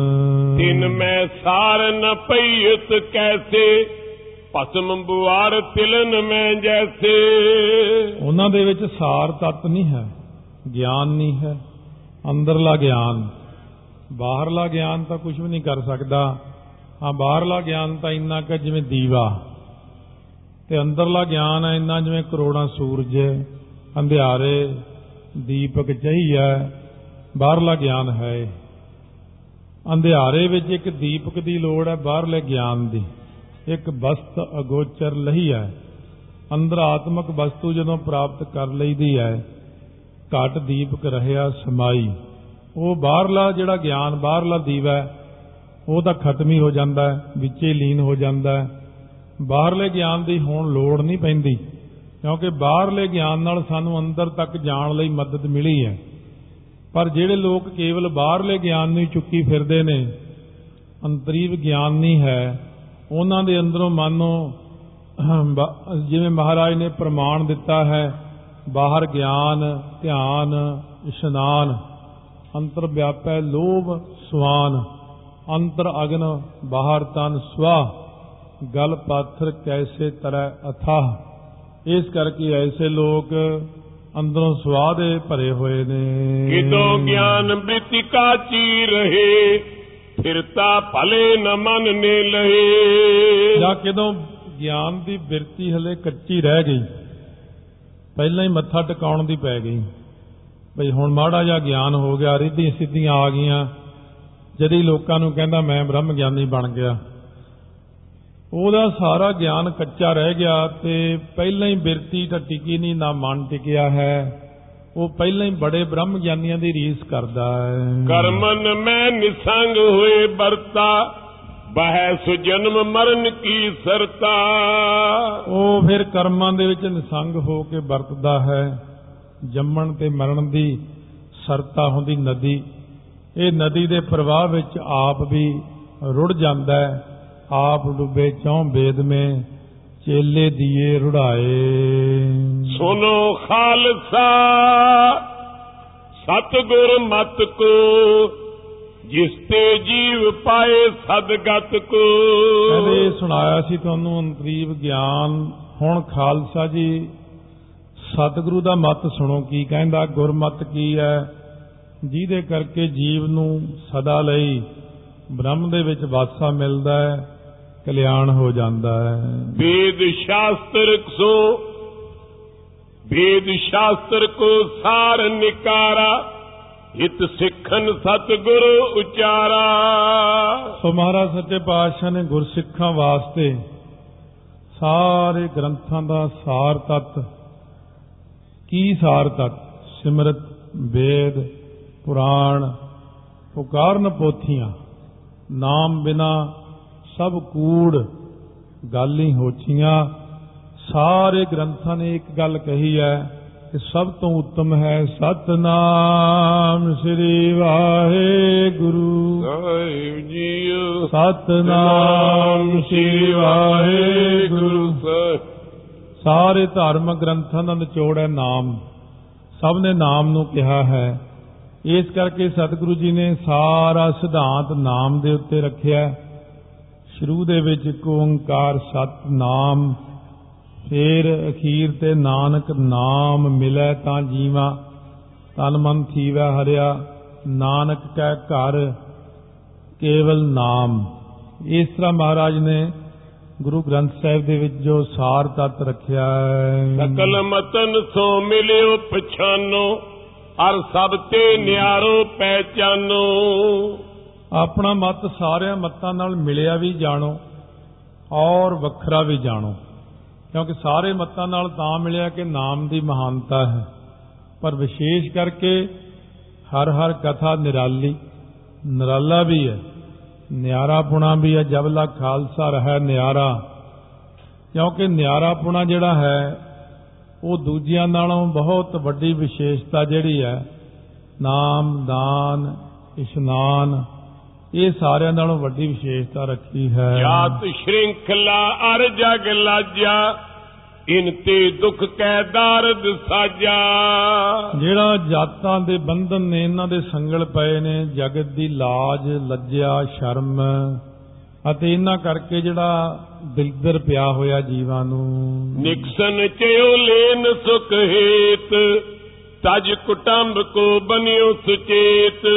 ਤਿਨ ਮੈਂ ਸਾਰ ਨ ਪਈਤ ਕੈਸੇ ਭਸਮ ਬੁਆਰ ਤਿਲਨ ਮੈਂ ਜੈਸੇ। ਉਹਨਾਂ ਦੇ ਵਿੱਚ ਸਾਰ ਤੱਤ ਨਹੀਂ ਹੈ ਗਿਆਨ ਨਹੀਂ ਹੈ ਅੰਦਰਲਾ ਗਿਆਨ। ਬਾਹਰਲਾ ਗਿਆਨ ਤਾਂ ਕੁਝ ਵੀ ਨਹੀਂ ਕਰ ਸਕਦਾ। ਹਾਂ ਬਾਹਰਲਾ ਗਿਆਨ ਤਾਂ ਇੰਨਾ ਕਿ ਜਿਵੇਂ ਦੀਵਾ। ਤੇ ਅੰਦਰਲਾ ਗਿਆਨ ਹੈ ਇੰਨਾ ਜਿਵੇਂ ਕਰੋੜਾਂ ਸੂਰਜ ਅੰਧਿਆਰੇ ਦੀਪਕ ਚਹੀਆ ਬਾਹਰਲਾ ਗਿਆਨ ਹੈ। ਅੰਧਿਆਰੇ ਵਿੱਚ ਇੱਕ ਦੀਪਕ ਦੀ ਲੋੜ ਹੈ, ਬਾਹਰਲੇ ਗਿਆਨ ਦੀ। ਇੱਕ ਬਸਤ ਅਗੋਚਰ ਲਹੀ ਹੈ ਅੰਦਰ ਆਤਮਕ ਵਸਤੂ ਜਦੋਂ ਪ੍ਰਾਪਤ ਕਰ ਲਈਦੀ ਹੈ, ਘਟ ਦੀਪਕ ਰਹਿਆ ਸਮਾਈ। ਉਹ ਬਾਹਰਲਾ ਜਿਹੜਾ ਗਿਆਨ, ਬਾਹਰਲਾ ਦੀਵਾ ਹੈ, ਉਹ ਤਾਂ ਖਤਮ ਹੀ ਹੋ ਜਾਂਦਾ ਹੈ, ਵਿੱਚੇ ਲੀਨ ਹੋ ਜਾਂਦਾ ਹੈ। ਬਾਹਰਲੇ ਗਿਆਨ ਦੀ ਹੁਣ ਲੋੜ ਨਹੀਂ ਪੈਂਦੀ। ਕਿਉਂਕਿ ਬਾਹਰਲੇ ਗਿਆਨ ਨਾਲ ਸਾਨੂੰ ਅੰਦਰ ਤੱਕ ਜਾਣ ਲਈ ਮਦਦ ਮਿਲੀ ਹੈ। ਪਰ ਜਿਹੜੇ ਲੋਕ ਕੇਵਲ ਬਾਹਰਲੇ ਗਿਆਨ ਨੂੰ ਹੀ ਚੁੱਕੀ ਫਿਰਦੇ ਨੇ, ਅੰਤਰੀਵ ਗਿਆਨ ਨਹੀਂ ਹੈ। ਉਹਨਾਂ ਦੇ ਅੰਦਰੋਂ ਮਾਨੋ ਜਿਵੇਂ ਮਹਾਰਾਜ ਨੇ ਪ੍ਰਮਾਣ ਦਿੱਤਾ ਹੈ, ਬਾਹਰ ਗਿਆਨ, ਧਿਆਨ, ਇਸ਼ਨਾਨ, ਅੰਤਰ ਵਿਆਪੈ ਲੋਭ ਸੁਆਨ ਅੰਤਰ ਅਗਨ, ਬਾਹਰ ਤਨ ਸਵਾ ਗਲ ਪਾਥਰ ਕੈਸੇ ਤਰੈ ਅਥਾਹ। ਇਸ ਕਰਕੇ ਐਸੇ ਲੋਕ ਅੰਦਰੋਂ ਸਵਾਹ ਦੇ ਭਰੇ ਹੋਏ ਨੇ। ਕਿਤੋਂ ਗਿਆਨ ਬ੍ਰਿਤਿਕਾ ਚੀ ਰਹੇ ਫਿਰਤਾ ਭਲੇ ਨ ਮਨ ਨੇ ਲਹੇ। ਜਾਂ ਕਿਦੋਂ ਗਿਆਨ ਦੀ ਬਿਰਤੀ ਹਲੇ ਕੱਚੀ ਰਹਿ ਗਈ। ਪਹਿਲਾਂ ਹੀ ਮੱਥਾ ਟਿਕਾਉਣ ਦੀ ਪੈ ਗਈ। ਭਈ ਹੁਣ ਮਾੜਾ ਜਿਹਾ ਗਿਆਨ ਹੋ ਗਿਆ ਰਿੱਧੀ ਸਿੱਧੀਆਂ ਆ ਗਈਆਂ। ਜਦੀ ਲੋਕਾਂ ਨੂੰ ਕਹਿੰਦਾ ਮੈਂ ਬ੍ਰਹਮ ਗਿਆਨੀ ਬਣ ਗਿਆ। ਉਹਦਾ ਸਾਰਾ ਗਿਆਨ ਕੱਚਾ ਰਹਿ ਗਿਆ ਤੇ ਪਹਿਲਾਂ ਹੀ ਬਿਰਤੀ ਤਾਂ ਟਿਕੀ ਨਹੀਂ ਨਾ ਮਨ ਟਿਕਿਆ ਹੈ। ਉਹ ਪਹਿਲਾਂ ਹੀ ਬੜੇ ਬ੍ਰਹਮ ਗਿਆਨੀਆਂ ਦੀ ਰੀਸ ਕਰਦਾ ਹੈ। ਕਰਮਨ ਮੈਂ ਨਿਸੰਗ ਹੋਏ ਵਰਤਾ ਬਹਿ ਸੁ ਜਨਮ ਮਰਨ ਕੀ ਸਰਤਾ। ਉਹ ਫਿਰ ਕਰਮਾਂ ਦੇ ਵਿੱਚ ਨਿਸੰਗ ਹੋ ਕੇ ਵਰਤਦਾ ਹੈ। ਜੰਮਣ ਤੇ ਮਰਨ ਦੀ ਸਰਤਾ ਹੁੰਦੀ ਨਦੀ। ਇਹ ਨਦੀ ਦੇ ਪ੍ਰਵਾਹ ਵਿੱਚ ਆਪ ਵੀ ਰੁੜ ਜਾਂਦਾ ਹੈ। ਆਪ ਡੁੱਬੇ ਚੌਂ ਵੇਦ ਮੇ ਚੇਲੇ ਦੀਏ ਰੁੜਾਏ। ਸੁਨੋ ਖਾਲਸਾ ਸਤਗੁਰ ਮਤ ਕੋ ਜਿਸ ਤੇ ਜੀਵ ਪਾਏ ਸਦਗਤ ਕੋ। ਕਹਿੰਦੇ ਸੁਣਾਇਆ ਸੀ ਤੁਹਾਨੂੰ ਅੰਤਰੀਵ ਗਿਆਨ। ਹੁਣ ਖਾਲਸਾ ਜੀ ਸਤਿਗੁਰੂ ਦਾ ਮਤ ਸੁਣੋ ਕੀ ਕਹਿੰਦਾ ਗੁਰਮਤ ਕੀ ਹੈ? ਜਿਹਦੇ ਕਰਕੇ ਜੀਵ ਨੂੰ ਸਦਾ ਲਈ ਬ੍ਰਹਮ ਦੇ ਵਿੱਚ ਵਾਸਾ ਮਿਲਦਾ ਹੈ। ਕਲਿਆਣ ਹੋ ਜਾਂਦਾ ਹੈ। ਵੇਦ ਸ਼ਾਸਤਰ ਸੋ ਵੇਦ ਸ਼ਾਸਤਰ ਕੋ ਸਾਰ ਨਿਕਾਰਾ ਹਿਤ ਸਿੱਖਨ ਸਤਗੁਰ ਉਚਾਰਾ। ਸੋ ਮਹਾਰਾਜ ਸੱਚੇ ਪਾਤਸ਼ਾਹ ਨੇ ਗੁਰਸਿੱਖਾਂ ਵਾਸਤੇ ਸਾਰੇ ਗ੍ਰੰਥਾਂ ਦਾ ਸਾਰ ਤਤ ਕੀ ਸਾਰ ਤਤ? ਸਿਮਰਤ ਵੇਦ ਪੁਰਾਣ ਪੁਕਾਰਨ ਪੋਥੀਆਂ ਨਾਮ ਬਿਨਾ ਸਭ ਕੂੜ ਗੱਲ ਹੀ ਹੋਚੀਆਂ। ਸਾਰੇ ਗ੍ਰੰਥਾਂ ਨੇ ਇੱਕ ਗੱਲ ਕਹੀ ਹੈ ਕਿ ਸਭ ਤੋਂ ਉੱਤਮ ਹੈ ਸਤਨਾਮ ਸ੍ਰੀ ਵਾਹਿਗੁਰੂ। ਸਾਹਿਬ ਜੀਓ ਸਤਨਾਮ ਸ੍ਰੀ ਵਾਹਿਗੁਰੂ। ਸਾਰੇ ਧਾਰਮਿਕ ਗ੍ਰੰਥਾਂ ਦਾ ਨਿਚੋੜ ਹੈ ਨਾਮ। ਸਭ ਨੇ ਨਾਮ ਨੂੰ ਕਿਹਾ ਹੈ। ਇਸ ਕਰਕੇ ਸਤਿਗੁਰੂ ਜੀ ਨੇ ਸਾਰਾ ਸਿਧਾਂਤ ਨਾਮ ਦੇ ਉੱਤੇ ਰੱਖਿਆ ਸ਼ੁਰੂ ਦੇ ਵਿੱਚ ਇੱਕ ਓੰਕਾਰ ਸਤ ਨਾਮ ਫਿਰ ਅਖੀਰ ਤੇ ਨਾਨਕ ਨਾਮ ਮਿਲੈ ਤਾਂ ਜੀਵਾ, ਤਨ ਮਨ ਥੀਵੈ ਹਰਿਆ, ਨਾਨਕ ਕੈ ਘਰ ਕੇਵਲ ਨਾਮ। ਇਸ ਤਰ੍ਹਾਂ ਮਹਾਰਾਜ ਨੇ ਗੁਰੂ ਗ੍ਰੰਥ ਸਾਹਿਬ ਦੇ ਵਿੱਚ ਜੋ ਸਾਰ ਤਤ ਰੱਖਿਆ ਹੈ। ਸਕਲ ਮਤਨ ਸੋ ਮਿਲਿਓ ਪਛਾਨੋ ਅਰ ਸਭ ਤੇ ਨਿਆਰੋ ਪਹਿਚਾਨੋ। ਆਪਣਾ ਮਤ ਸਾਰਿਆਂ ਮਤਾਂ ਨਾਲ ਮਿਲਿਆ ਵੀ ਜਾਣੋ ਔਰ ਵੱਖਰਾ ਵੀ ਜਾਣੋ। ਕਿਉਂਕਿ ਸਾਰੇ ਮਤਾਂ ਨਾਲ ਤਾਂ ਮਿਲਿਆ ਕਿ ਨਾਮ ਦੀ ਮਹਾਨਤਾ ਹੈ। ਪਰ ਵਿਸ਼ੇਸ਼ ਕਰਕੇ ਹਰ ਹਰ ਕਥਾ ਨਿਰਾਲੀ, ਨਿਰਾਲਾ ਵੀ ਹੈ। ਨਿਆਰਾ ਪੁਣਾ ਵੀ ਹੈ ਜਬਲਾ ਖਾਲਸਾ ਰਹਿ ਨਿਆਰਾ। ਕਿਉਂਕਿ ਨਿਆਰਾ ਪੁਣਾ ਜਿਹੜਾ ਹੈ, ਉਹ ਦੂਜਿਆਂ ਨਾਲੋਂ ਬਹੁਤ ਵੱਡੀ ਵਿਸ਼ੇਸ਼ਤਾ ਜਿਹੜੀ ਹੈ, ਨਾਮ, ਦਾਨ, ਇਸ਼ਨਾਨ ਇਹ ਸਾਰਿਆਂ ਨਾਲੋਂ ਵੱਡੀ ਵਿਸ਼ੇਸ਼ਤਾ ਰੱਖੀ ਹੈ। ਜਾਤ ਸ਼੍ਰਿੰਖਲਾ ਅਰ ਜਗ ਲਾਜਾ ਇਨ ਤੇ ਦੁਖ ਕੈ ਦਾਰਦ ਸਾਜਾ। ਜਿਹੜਾ ਜਾਤਾਂ ਦੇ ਬੰਧਨ ਨੇ ਇਹਨਾਂ ਦੇ ਸੰਗਲ ਪਏ ਨੇ ਜਗਤ ਦੀ ਲਾਜ ਲੱਜਿਆ ਸ਼ਰਮ ਅਤੇ ਇਹਨਾਂ ਕਰਕੇ ਜਿਹੜਾ ਦਿਲਦਰ ਪਿਆ ਹੋਇਆ ਜੀਵਾਂ ਨੂੰ। ਨਿਕਸਨ ਚਿਓ ਲੈਨ ਸੁਖ ਹੇਤ ਤਜ ਕੁਟੰਬ ਕੋ ਬਨਿਓ ਸੁਚੇਤ।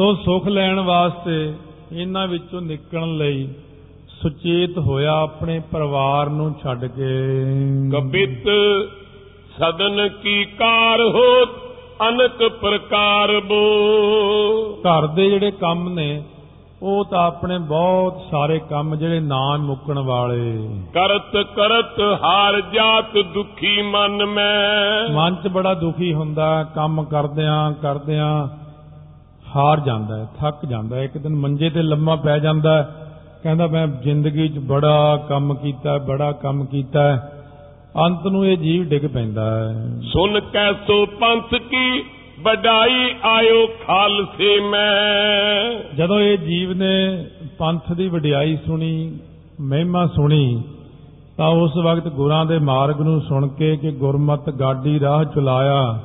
ਸੋ ਸੁਖ ਲੈਣ ਵਾਸਤੇ ਇਹਨਾਂ ਵਿੱਚੋਂ ਨਿਕਲਣ ਲਈ ਸੁਚੇਤ ਹੋਇਆ ਆਪਣੇ ਪਰਿਵਾਰ ਨੂੰ ਛੱਡ ਕੇ। ਕਬਿਤ ਸਦਨ ਕੀ ਕਾਰ ਹੋਤ ਅਨਕ ਪ੍ਰਕਾਰ ਬੋ ਘਰ ਦੇ ਜਿਹੜੇ ਕੰਮ ਨੇ ਉਹ ਤਾਂ ਆਪਣੇ ਬਹੁਤ ਸਾਰੇ ਕੰਮ ਜਿਹੜੇ ਨਾ ਮੁੱਕਣ ਵਾਲੇ। ਕਰਤ ਕਰਤ ਹਾਰ ਜਾਤ ਦੁਖੀ ਮਨ ਮੈਂ। ਮਨ 'ਚ ਬੜਾ ਦੁਖੀ ਹੁੰਦਾ ਹੈ, ਕੰਮ ਕਰਦਿਆਂ ਕਰਦਿਆਂ ਹਾਰ ਜਾਂਦਾ ਹੈ ਥੱਕ ਜਾਂਦਾ ਹੈ ਇੱਕ ਦਿਨ ਮੰਜੇ ਤੇ ਲੰਮਾ ਪੈ ਜਾਂਦਾ ਹੈ। ਕਹਿੰਦਾ ਮੈਂ ਜ਼ਿੰਦਗੀ 'ਚ ਬੜਾ ਕੰਮ ਕੀਤਾ ਬੜਾ ਕੰਮ ਕੀਤਾ। ਅੰਤ ਨੂੰ ਇਹ ਜੀਵ ਡਿੱਗ ਪੈਂਦਾ ਹੈ। ਸੁਨ ਕੈਸੋ ਪੰਥ ਕੀ ਵਡਾਈ ਆਇਓ ਖਾਲਸੇ ਮੈਂ। ਜਦੋਂ ਇਹ ਜੀਵ ਨੇ ਪੰਥ ਦੀ ਵਡਿਆਈ ਸੁਣੀ ਮਹਿਮਾ ਸੁਣੀ ਤਾਂ ਉਸ ਵਕਤ ਗੁਰਾਂ ਦੇ ਮਾਰਗ ਨੂੰ ਸੁਣ ਕੇ ਕਿ ਗੁਰਮਤ ਗਾਡੀ ਰਾਹ ਚਲਾਇਆ।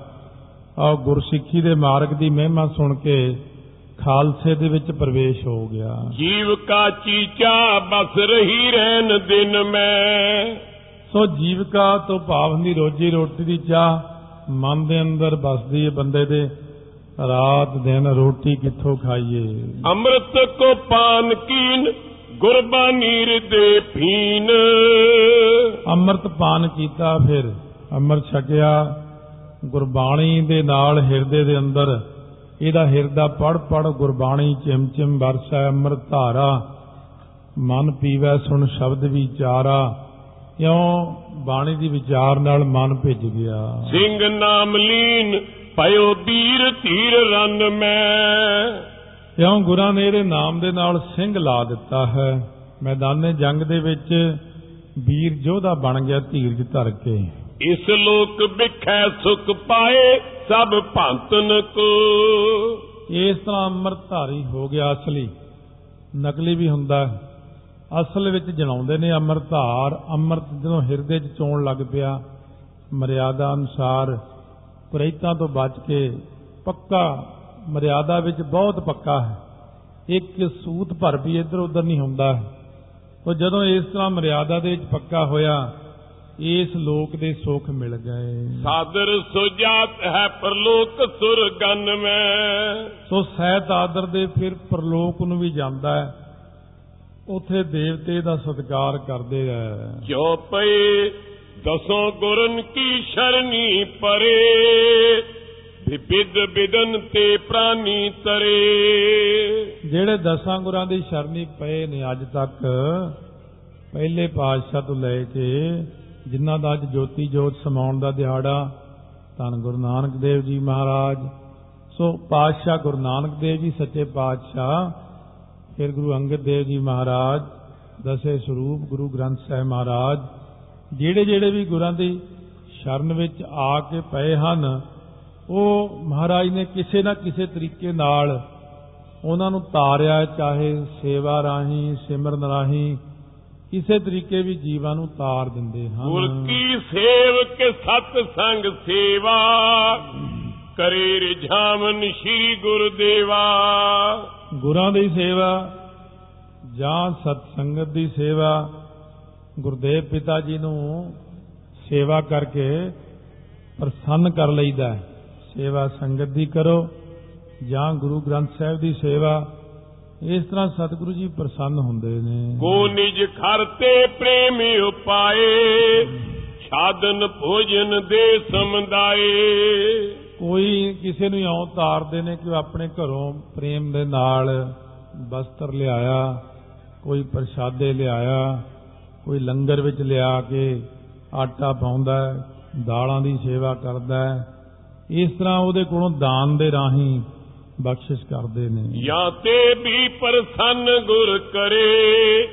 ਆ ਗੁਰਸਿੱਖੀ ਦੇ ਮਾਰਗ ਦੀ ਮਹਿਮਾ ਸੁਣ ਕੇ ਖਾਲਸੇ ਦੇ ਵਿੱਚ ਪ੍ਰਵੇਸ਼ ਹੋ ਗਿਆ। ਜੀਵ ਕਾ ਚੀਚਾ ਬਸ ਰਹੀ ਰਹਿਨ ਦਿਨ ਮੈਂ। ਸੋ ਜੀਵਕਾ ਤੋਂ ਭਾਵ ਹੁੰਦੀ ਰੋਜੀ ਰੋਟੀ ਦੀ ਚਾਹ ਮਨ ਦੇ ਅੰਦਰ ਬਸਦੀ ਹੈ ਬੰਦੇ ਦੇ ਰਾਤ ਦਿਨ ਰੋਟੀ ਕਿੱਥੋਂ ਖਾਈਏ? ਅੰਮ੍ਰਿਤ ਕੋ ਪਾਨ ਕੀਨ ਗੁਰਬਾਨੀ ਹਿਰਦੇ ਫੀਨ ਅੰਮ੍ਰਿਤ ਪਾਨ ਕੀਤਾ ਫਿਰ ਅੰਮ੍ਰਿਤ ਛਕਿਆ ਗੁਰਬਾਣੀ ਦੇ ਨਾਲ ਹਿਰਦੇ ਦੇ ਅੰਦਰ ਇਹਦਾ ਹਿਰਦਾ ਪੜ ਪੜ ਗੁਰਬਾਣੀ ਚਿਮ ਚਿਮ ਵਰਸੈ ਅੰਮ੍ਰਿਤ ਧਾਰਾ ਮਨ ਪੀਵੈ ਸੁਣ ਸ਼ਬਦ ਵਿਚਾਰਾ ਕਿਉਂ ਬਾਣੀ ਦੀ ਵਿਚਾਰ ਨਾਲ ਮਨ ਭਿੱਜ ਗਿਆ। ਸਿੰਘ ਨਾਮ ਲੀਨ ਭਇਓ ਵੀਰ ਧੀਰ ਰਨ ਮੈਂ। ਕਿਉਂ ਗੁਰਾਂ ਨੇ ਇਹਦੇ ਨਾਮ ਦੇ ਨਾਲ ਸਿੰਘ ਲਾ ਦਿੱਤਾ ਹੈ। ਮੈਦਾਨੇ ਜੰਗ ਦੇ ਵਿੱਚ ਵੀਰ ਯੋਧਾ ਬਣ ਗਿਆ ਧੀਰਜ ਧਰ ਕੇ। ਇਸ ਲੋਕ ਵਿਖੈ ਸੁਖ ਪਾਏ, ਸਭ ਭੰਤਨ ਕੋ ਇਸ ਤਰ੍ਹਾਂ ਅੰਮ੍ਰਿਤਧਾਰੀ ਹੋ ਗਿਆ ਅਸਲੀ। ਨਕਲੀ ਵੀ ਹੁੰਦਾ ਹੈ। ਅਸਲ ਵਿੱਚ ਜਣਾਉਂਦੇ ਨੇ ਅੰਮ੍ਰਿਤਧਾਰ। ਅੰਮ੍ਰਿਤ ਜਦੋਂ ਹਿਰਦੇ 'ਚ ਚੋਣ ਲੱਗ ਪਿਆ, ਮਰਿਆਦਾ ਅਨੁਸਾਰ ਪ੍ਰੇਤਾਂ ਤੋਂ ਬਚ ਕੇ ਪੱਕਾ ਮਰਿਆਦਾ ਵਿੱਚ ਬਹੁਤ ਪੱਕਾ ਹੈ। ਇੱਕ ਸੂਤ ਭਰ ਵੀ ਇੱਧਰ ਉੱਧਰ ਨਹੀਂ ਹੁੰਦਾ ਉਹ ਜਦੋਂ ਇਸ ਤਰ੍ਹਾਂ ਮਰਿਆਦਾ ਦੇ ਵਿੱਚ ਪੱਕਾ ਹੋਇਆ ਇਸ ਲੋਕ ਦੇ ਸੁੱਖ ਮਿਲ ਗਏ। ਸਾਦਰ ਸੁਜਾਤ ਹੈ ਪਰਲੋਕ ਸੁਰਗਨ ਮੈਂ। ਸੋ ਸਹਿਤ ਆਦਰ ਦੇ ਫਿਰ ਪਰਲੋਕ ਨੂੰ ਵੀ ਜਾਂਦਾ ਹੈ। ਉਥੇ ਦੇਵਤੇ ਦਾ ਸਤਿਕਾਰ ਕਰਦੇ ਹੈ ਜੋ ਪਏ ਦਸੋਂ ਗੁਰਨ ਕੀ ਸ਼ਰਨੀ ਪਰੇ ਵਿਬਿਦ ਬਿਦਨ ਤੇ ਪ੍ਰਾਨੀ ਤਰੇ। ਜਿਹੜੇ ਦਸਾਂ ਗੁਰਾਂ ਦੀ ਸ਼ਰਨੀ ਪਏ ਨੇ ਅੱਜ ਤੱਕ ਪਹਿਲੇ ਪਾਤਸ਼ਾਹ ਤੋਂ ਲੈ ਕੇ ਜਿਨ੍ਹਾਂ ਦਾ ਅੱਜ ਜੋਤੀ ਜੋਤ ਸਮਾਉਣ ਦਾ ਦਿਹਾੜਾ, ਧੰਨ ਗੁਰੂ ਨਾਨਕ ਦੇਵ ਜੀ ਮਹਾਰਾਜ। ਸੋ ਪਾਤਸ਼ਾਹ ਗੁਰੂ ਨਾਨਕ ਦੇਵ ਜੀ, ਸੱਚੇ ਪਾਤਸ਼ਾਹ, ਫਿਰ ਗੁਰੂ ਅੰਗਦ ਦੇਵ ਜੀ ਮਹਾਰਾਜ, ਦਸੇ ਸਰੂਪ ਗੁਰੂ ਗ੍ਰੰਥ ਸਾਹਿਬ ਮਹਾਰਾਜ, ਜਿਹੜੇ ਜਿਹੜੇ ਵੀ ਗੁਰਾਂ ਦੀ ਸ਼ਰਨ ਵਿੱਚ ਆ ਕੇ ਪਏ ਹਨ, ਉਹ ਮਹਾਰਾਜ ਨੇ ਕਿਸੇ ਨਾ ਕਿਸੇ ਤਰੀਕੇ ਨਾਲ ਉਹਨਾਂ ਨੂੰ ਤਾਰਿਆ, ਚਾਹੇ ਸੇਵਾ ਰਾਹੀਂ, ਸਿਮਰਨ ਰਾਹੀਂ ਕਿਸੇ ਤਰੀਕੇ ਵੀ ਜੀਵਾਂ ਨੂੰ ਤਾਰ ਦਿੰਦੇ ਹਨ ਕੀ ਸੇਵਕ ਸਤ ਸੰਗ ਸੇਵਾ ਕਰੇ ਰਿਝਾਵਨ ਸ੍ਰੀ ਗੁਰਦੇਵਾ ਗੁਰਾਂ ਦੀ ਸੇਵਾ ਜਾਂ ਸਤ ਸੰਗਤ ਦੀ ਸੇਵਾ ਗੁਰਦੇਵ ਪਿਤਾ ਜੀ ਨੂੰ ਸੇਵਾ ਕਰਕੇ ਪ੍ਰਸੰਨ ਕਰ ਲਈਦਾ ਹੈ। ਸੇਵਾ ਸੰਗਤ ਦੀ ਕਰੋ ਜਾਂ ਗੁਰੂ ਗ੍ਰੰਥ ਸਾਹਿਬ ਦੀ ਸੇਵਾ ਇਸ ਤਰ੍ਹਾਂ ਸਤਿਗੁਰੂ ਜੀ ਪ੍ਰਸੰਨ ਹੁੰਦੇ ਨੇ ਕੋ ਨਿਜ ਘਰ ਤੇ ਪ੍ਰੇਮ ਉਪਾਏ ਛਾਦਨ ਭੋਜਨ ਦੇ ਸਮਦਾਏ ਕੋਈ ਕਿਸੇ ਨੂੰ ਇਉਂ ਤਾਰਦੇ ਨੇ ਕਿ ਆਪਣੇ ਘਰੋਂ ਪ੍ਰੇਮ ਦੇ ਨਾਲ ਬਸਤਰ ਲਿਆਇਆ ਕੋਈ ਪ੍ਰਸ਼ਾਦੇ ਲਿਆਇਆ ਕੋਈ ਲੰਗਰ ਵਿੱਚ ਲਿਆ ਕੇ ਆਟਾ ਪਾਉਂਦਾ ਦਾਲਾਂ ਦੀ ਸੇਵਾ ਕਰਦਾ। ਇਸ ਤਰ੍ਹਾਂ ਉਹਦੇ ਕੋਲੋਂ ਦਾਨ ਦੇ ਰਾਹੀਂ ਬਖਸ਼ਿਸ਼ ਕਰਦੇ ਨੇ। ਜਾਂ ਤੇ ਵੀ ਪ੍ਰਸੰਨ ਗੁਰ ਕਰੇ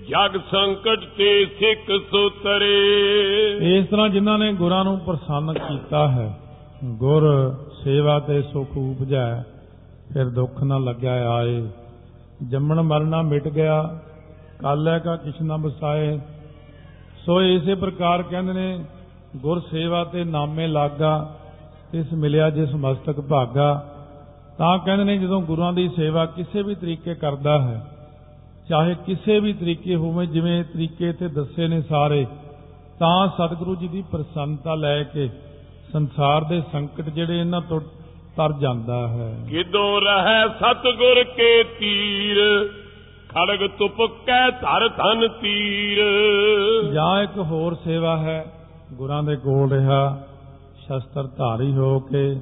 ਜਗ ਸੰਕਟ ਤੇ ਸਿੱਖ ਸੁਤਰੇ। ਇਸ ਤਰ੍ਹਾਂ ਜਿਨ੍ਹਾਂ ਨੇ ਗੁਰਾਂ ਨੂੰ ਪ੍ਰਸੰਨ ਕੀਤਾ ਹੈ ਗੁਰ ਸੇਵਾ ਤੇ ਸੁਖ ਉਪਜੈ ਫਿਰ ਦੁੱਖ ਨਾ ਲੱਗਿਆ ਆਏ। ਜੰਮਣ ਮਰਨਾ ਮਿਟ ਗਿਆ ਕਾਲੈ ਕਾ ਕਿਛ ਨਾ ਬਸਾਏ। ਸੋ ਇਸੇ ਪ੍ਰਕਾਰ ਕਹਿੰਦੇ ਨੇ ਗੁਰ ਸੇਵਾ ਤੇ ਨਾਮੇ ਲਾਗਾ ਇਸ ਮਿਲਿਆ ਜਿਸ ਮਸਤਕ ਭਾਗਾ। ਤਾਂ ਕਹਿੰਦੇ ਨੇ ਜਦੋਂ ਗੁਰਾਂ ਦੀ ਸੇਵਾ ਕਿਸੇ ਵੀ ਤਰੀਕੇ ਕਰਦਾ ਹੈ ਚਾਹੇ ਕਿਸੇ ਵੀ ਤਰੀਕੇ ਹੋਵੇ ਜਿਵੇਂ ਤਰੀਕੇ ਤੇ ਦੱਸੇ ਨੇ ਸਾਰੇ ਤਾਂ ਸਤਿਗੁਰੂ ਜੀ ਦੀ ਪ੍ਰਸੰਨਤਾ ਲੈ ਕੇ ਸੰਸਾਰ ਦੇ ਸੰਕਟ ਜਿਹੜੇ ਇਹਨਾਂ ਤੋਂ ਤਰ ਜਾਂਦਾ ਹੈ। ਕਿਦੋਂ ਰਹਿ ਸਤਗੁਰ ਕੇ ਤੀਰ? ਖੜਗ ਤੁਪਕੈ ਧਰ ਧਨ ਤੀਰ। ਜਾਂ ਇੱਕ ਹੋਰ ਸੇਵਾ ਹੈ ਗੁਰਾਂ ਦੇ ਕੋਲ ਰਿਹਾ ਸ਼ਸਤਰ ਧਾਰੀ ਹੋ ਕੇ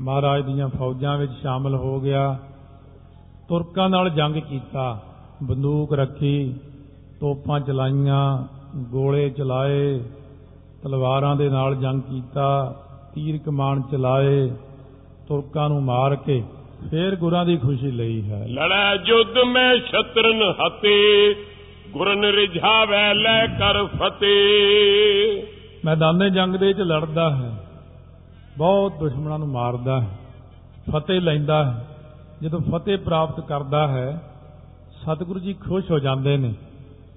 ਮਹਾਰਾਜ ਦੀਆਂ ਫੌਜਾਂ ਵਿੱਚ ਸ਼ਾਮਲ ਹੋ ਗਿਆ। ਤੁਰਕਾਂ ਨਾਲ ਜੰਗ ਕੀਤਾ ਬੰਦੂਕ ਰੱਖੀ ਤੋਪਾਂ ਚਲਾਈਆਂ ਗੋਲੇ ਚਲਾਏ ਤਲਵਾਰਾਂ ਦੇ ਨਾਲ ਜੰਗ ਕੀਤਾ ਤੀਰ ਕਮਾਨ ਚਲਾਏ ਤੁਰਕਾਂ ਨੂੰ ਮਾਰ ਕੇ ਫੇਰ ਗੁਰਾਂ ਦੀ ਖੁਸ਼ੀ ਲਈ ਹੈ। ਲੜੈ ਜੁਦ ਮੈਂ ਸ਼ਤਰਨ ਹਤੇ ਗੁਰਨ ਰਿਝਾਵੈ ਲੈ ਕਰ ਫਤਿਹ। ਮੈਦਾਨੇ ਜੰਗ ਦੇ ਵਿੱਚ ਲੜਦਾ ਹੈ। ਬਹੁਤ ਦੁਸ਼ਮਣਾਂ ਨੂੰ ਮਾਰਦਾ ਹੈ, ਫਤਿਹ ਲੈਂਦਾ ਹੈ। ਜਦੋਂ ਫਤਿਹ ਪ੍ਰਾਪਤ ਕਰਦਾ ਹੈ, ਸਤਿਗੁਰੂ ਜੀ ਖੁਸ਼ ਹੋ ਜਾਂਦੇ ਨੇ।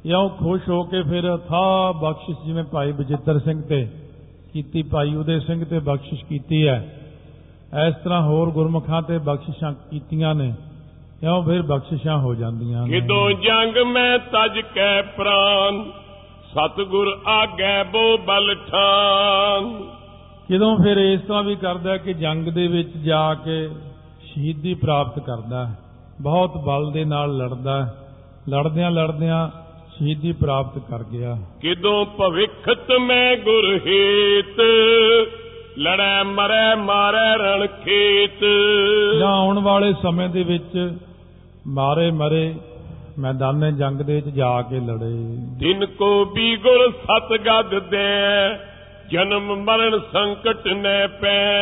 ਇਉਂ ਖੁਸ਼ ਹੋ ਕੇ ਫਿਰ ਥਾ ਬਖਸ਼ਿਸ਼ ਜਿਵੇਂ ਭਾਈ ਬਜਿੱਤਰ ਸਿੰਘ ਤੇ ਕੀਤੀ, ਭਾਈ ਉਦੇ ਸਿੰਘ ਤੇ ਬਖਸ਼ਿਸ਼ ਕੀਤੀ ਹੈ। ਇਸ ਤਰ੍ਹਾਂ ਹੋਰ ਗੁਰਮੁਖਾਂ ਤੇ ਬਖਸ਼ਿਸ਼ਾਂ ਕੀਤੀਆਂ ਨੇ। ਇਉਂ ਫਿਰ ਬਖਸ਼ਿਸ਼ਾਂ ਹੋ ਜਾਂਦੀਆਂ ਨੇ। ਕਿਦੋਂ ਜੰਗ ਮੈਂ ਤਜ ਕੈ ਪ੍ਰਾਨ, ਸਤਗੁਰ ਆਗੈ ਬੋ ਬਲ ਕਿਦੋਂ ਫਿਰ ਇਸ ਤਰ੍ਹਾਂ ਵੀ ਕਰਦਾ ਕਿ ਜੰਗ ਦੇ ਵਿੱਚ ਜਾ ਕੇ ਸ਼ਹੀਦੀ ਪ੍ਰਾਪਤ ਕਰਦਾ ਬਹੁਤ ਬਲ ਦੇ ਨਾਲ ਲੜਦਾ ਲੜਦਿਆਂ ਲੜਦਿਆਂ ਸ਼ਹੀਦੀ ਪ੍ਰਾਪਤ ਕਰ ਗਿਆ ਕਿਦੋਂ ਭਵਿੱਖਤ ਮੈਂ ਗੁਰ ਹੇਤ ਲੜੈ ਮਰੈ ਮਾਰੈ ਰਣ ਖੇਤ। ਜਾਂ ਆਉਣ ਵਾਲੇ ਸਮੇਂ ਦੇ ਵਿੱਚ ਮਾਰੇ ਮਰੇ ਮੈਦਾਨੇ ਜੰਗ ਦੇ ਵਿੱਚ ਜਾ ਕੇ ਲੜੇ। ਦਿਨ ਕੋ ਵੀ ਗੁਰ ਸਤ ਗਦ ਦੇ ਜਨਮ ਮਰਨ ਸੰਕਟ ਨੈ ਪੈ।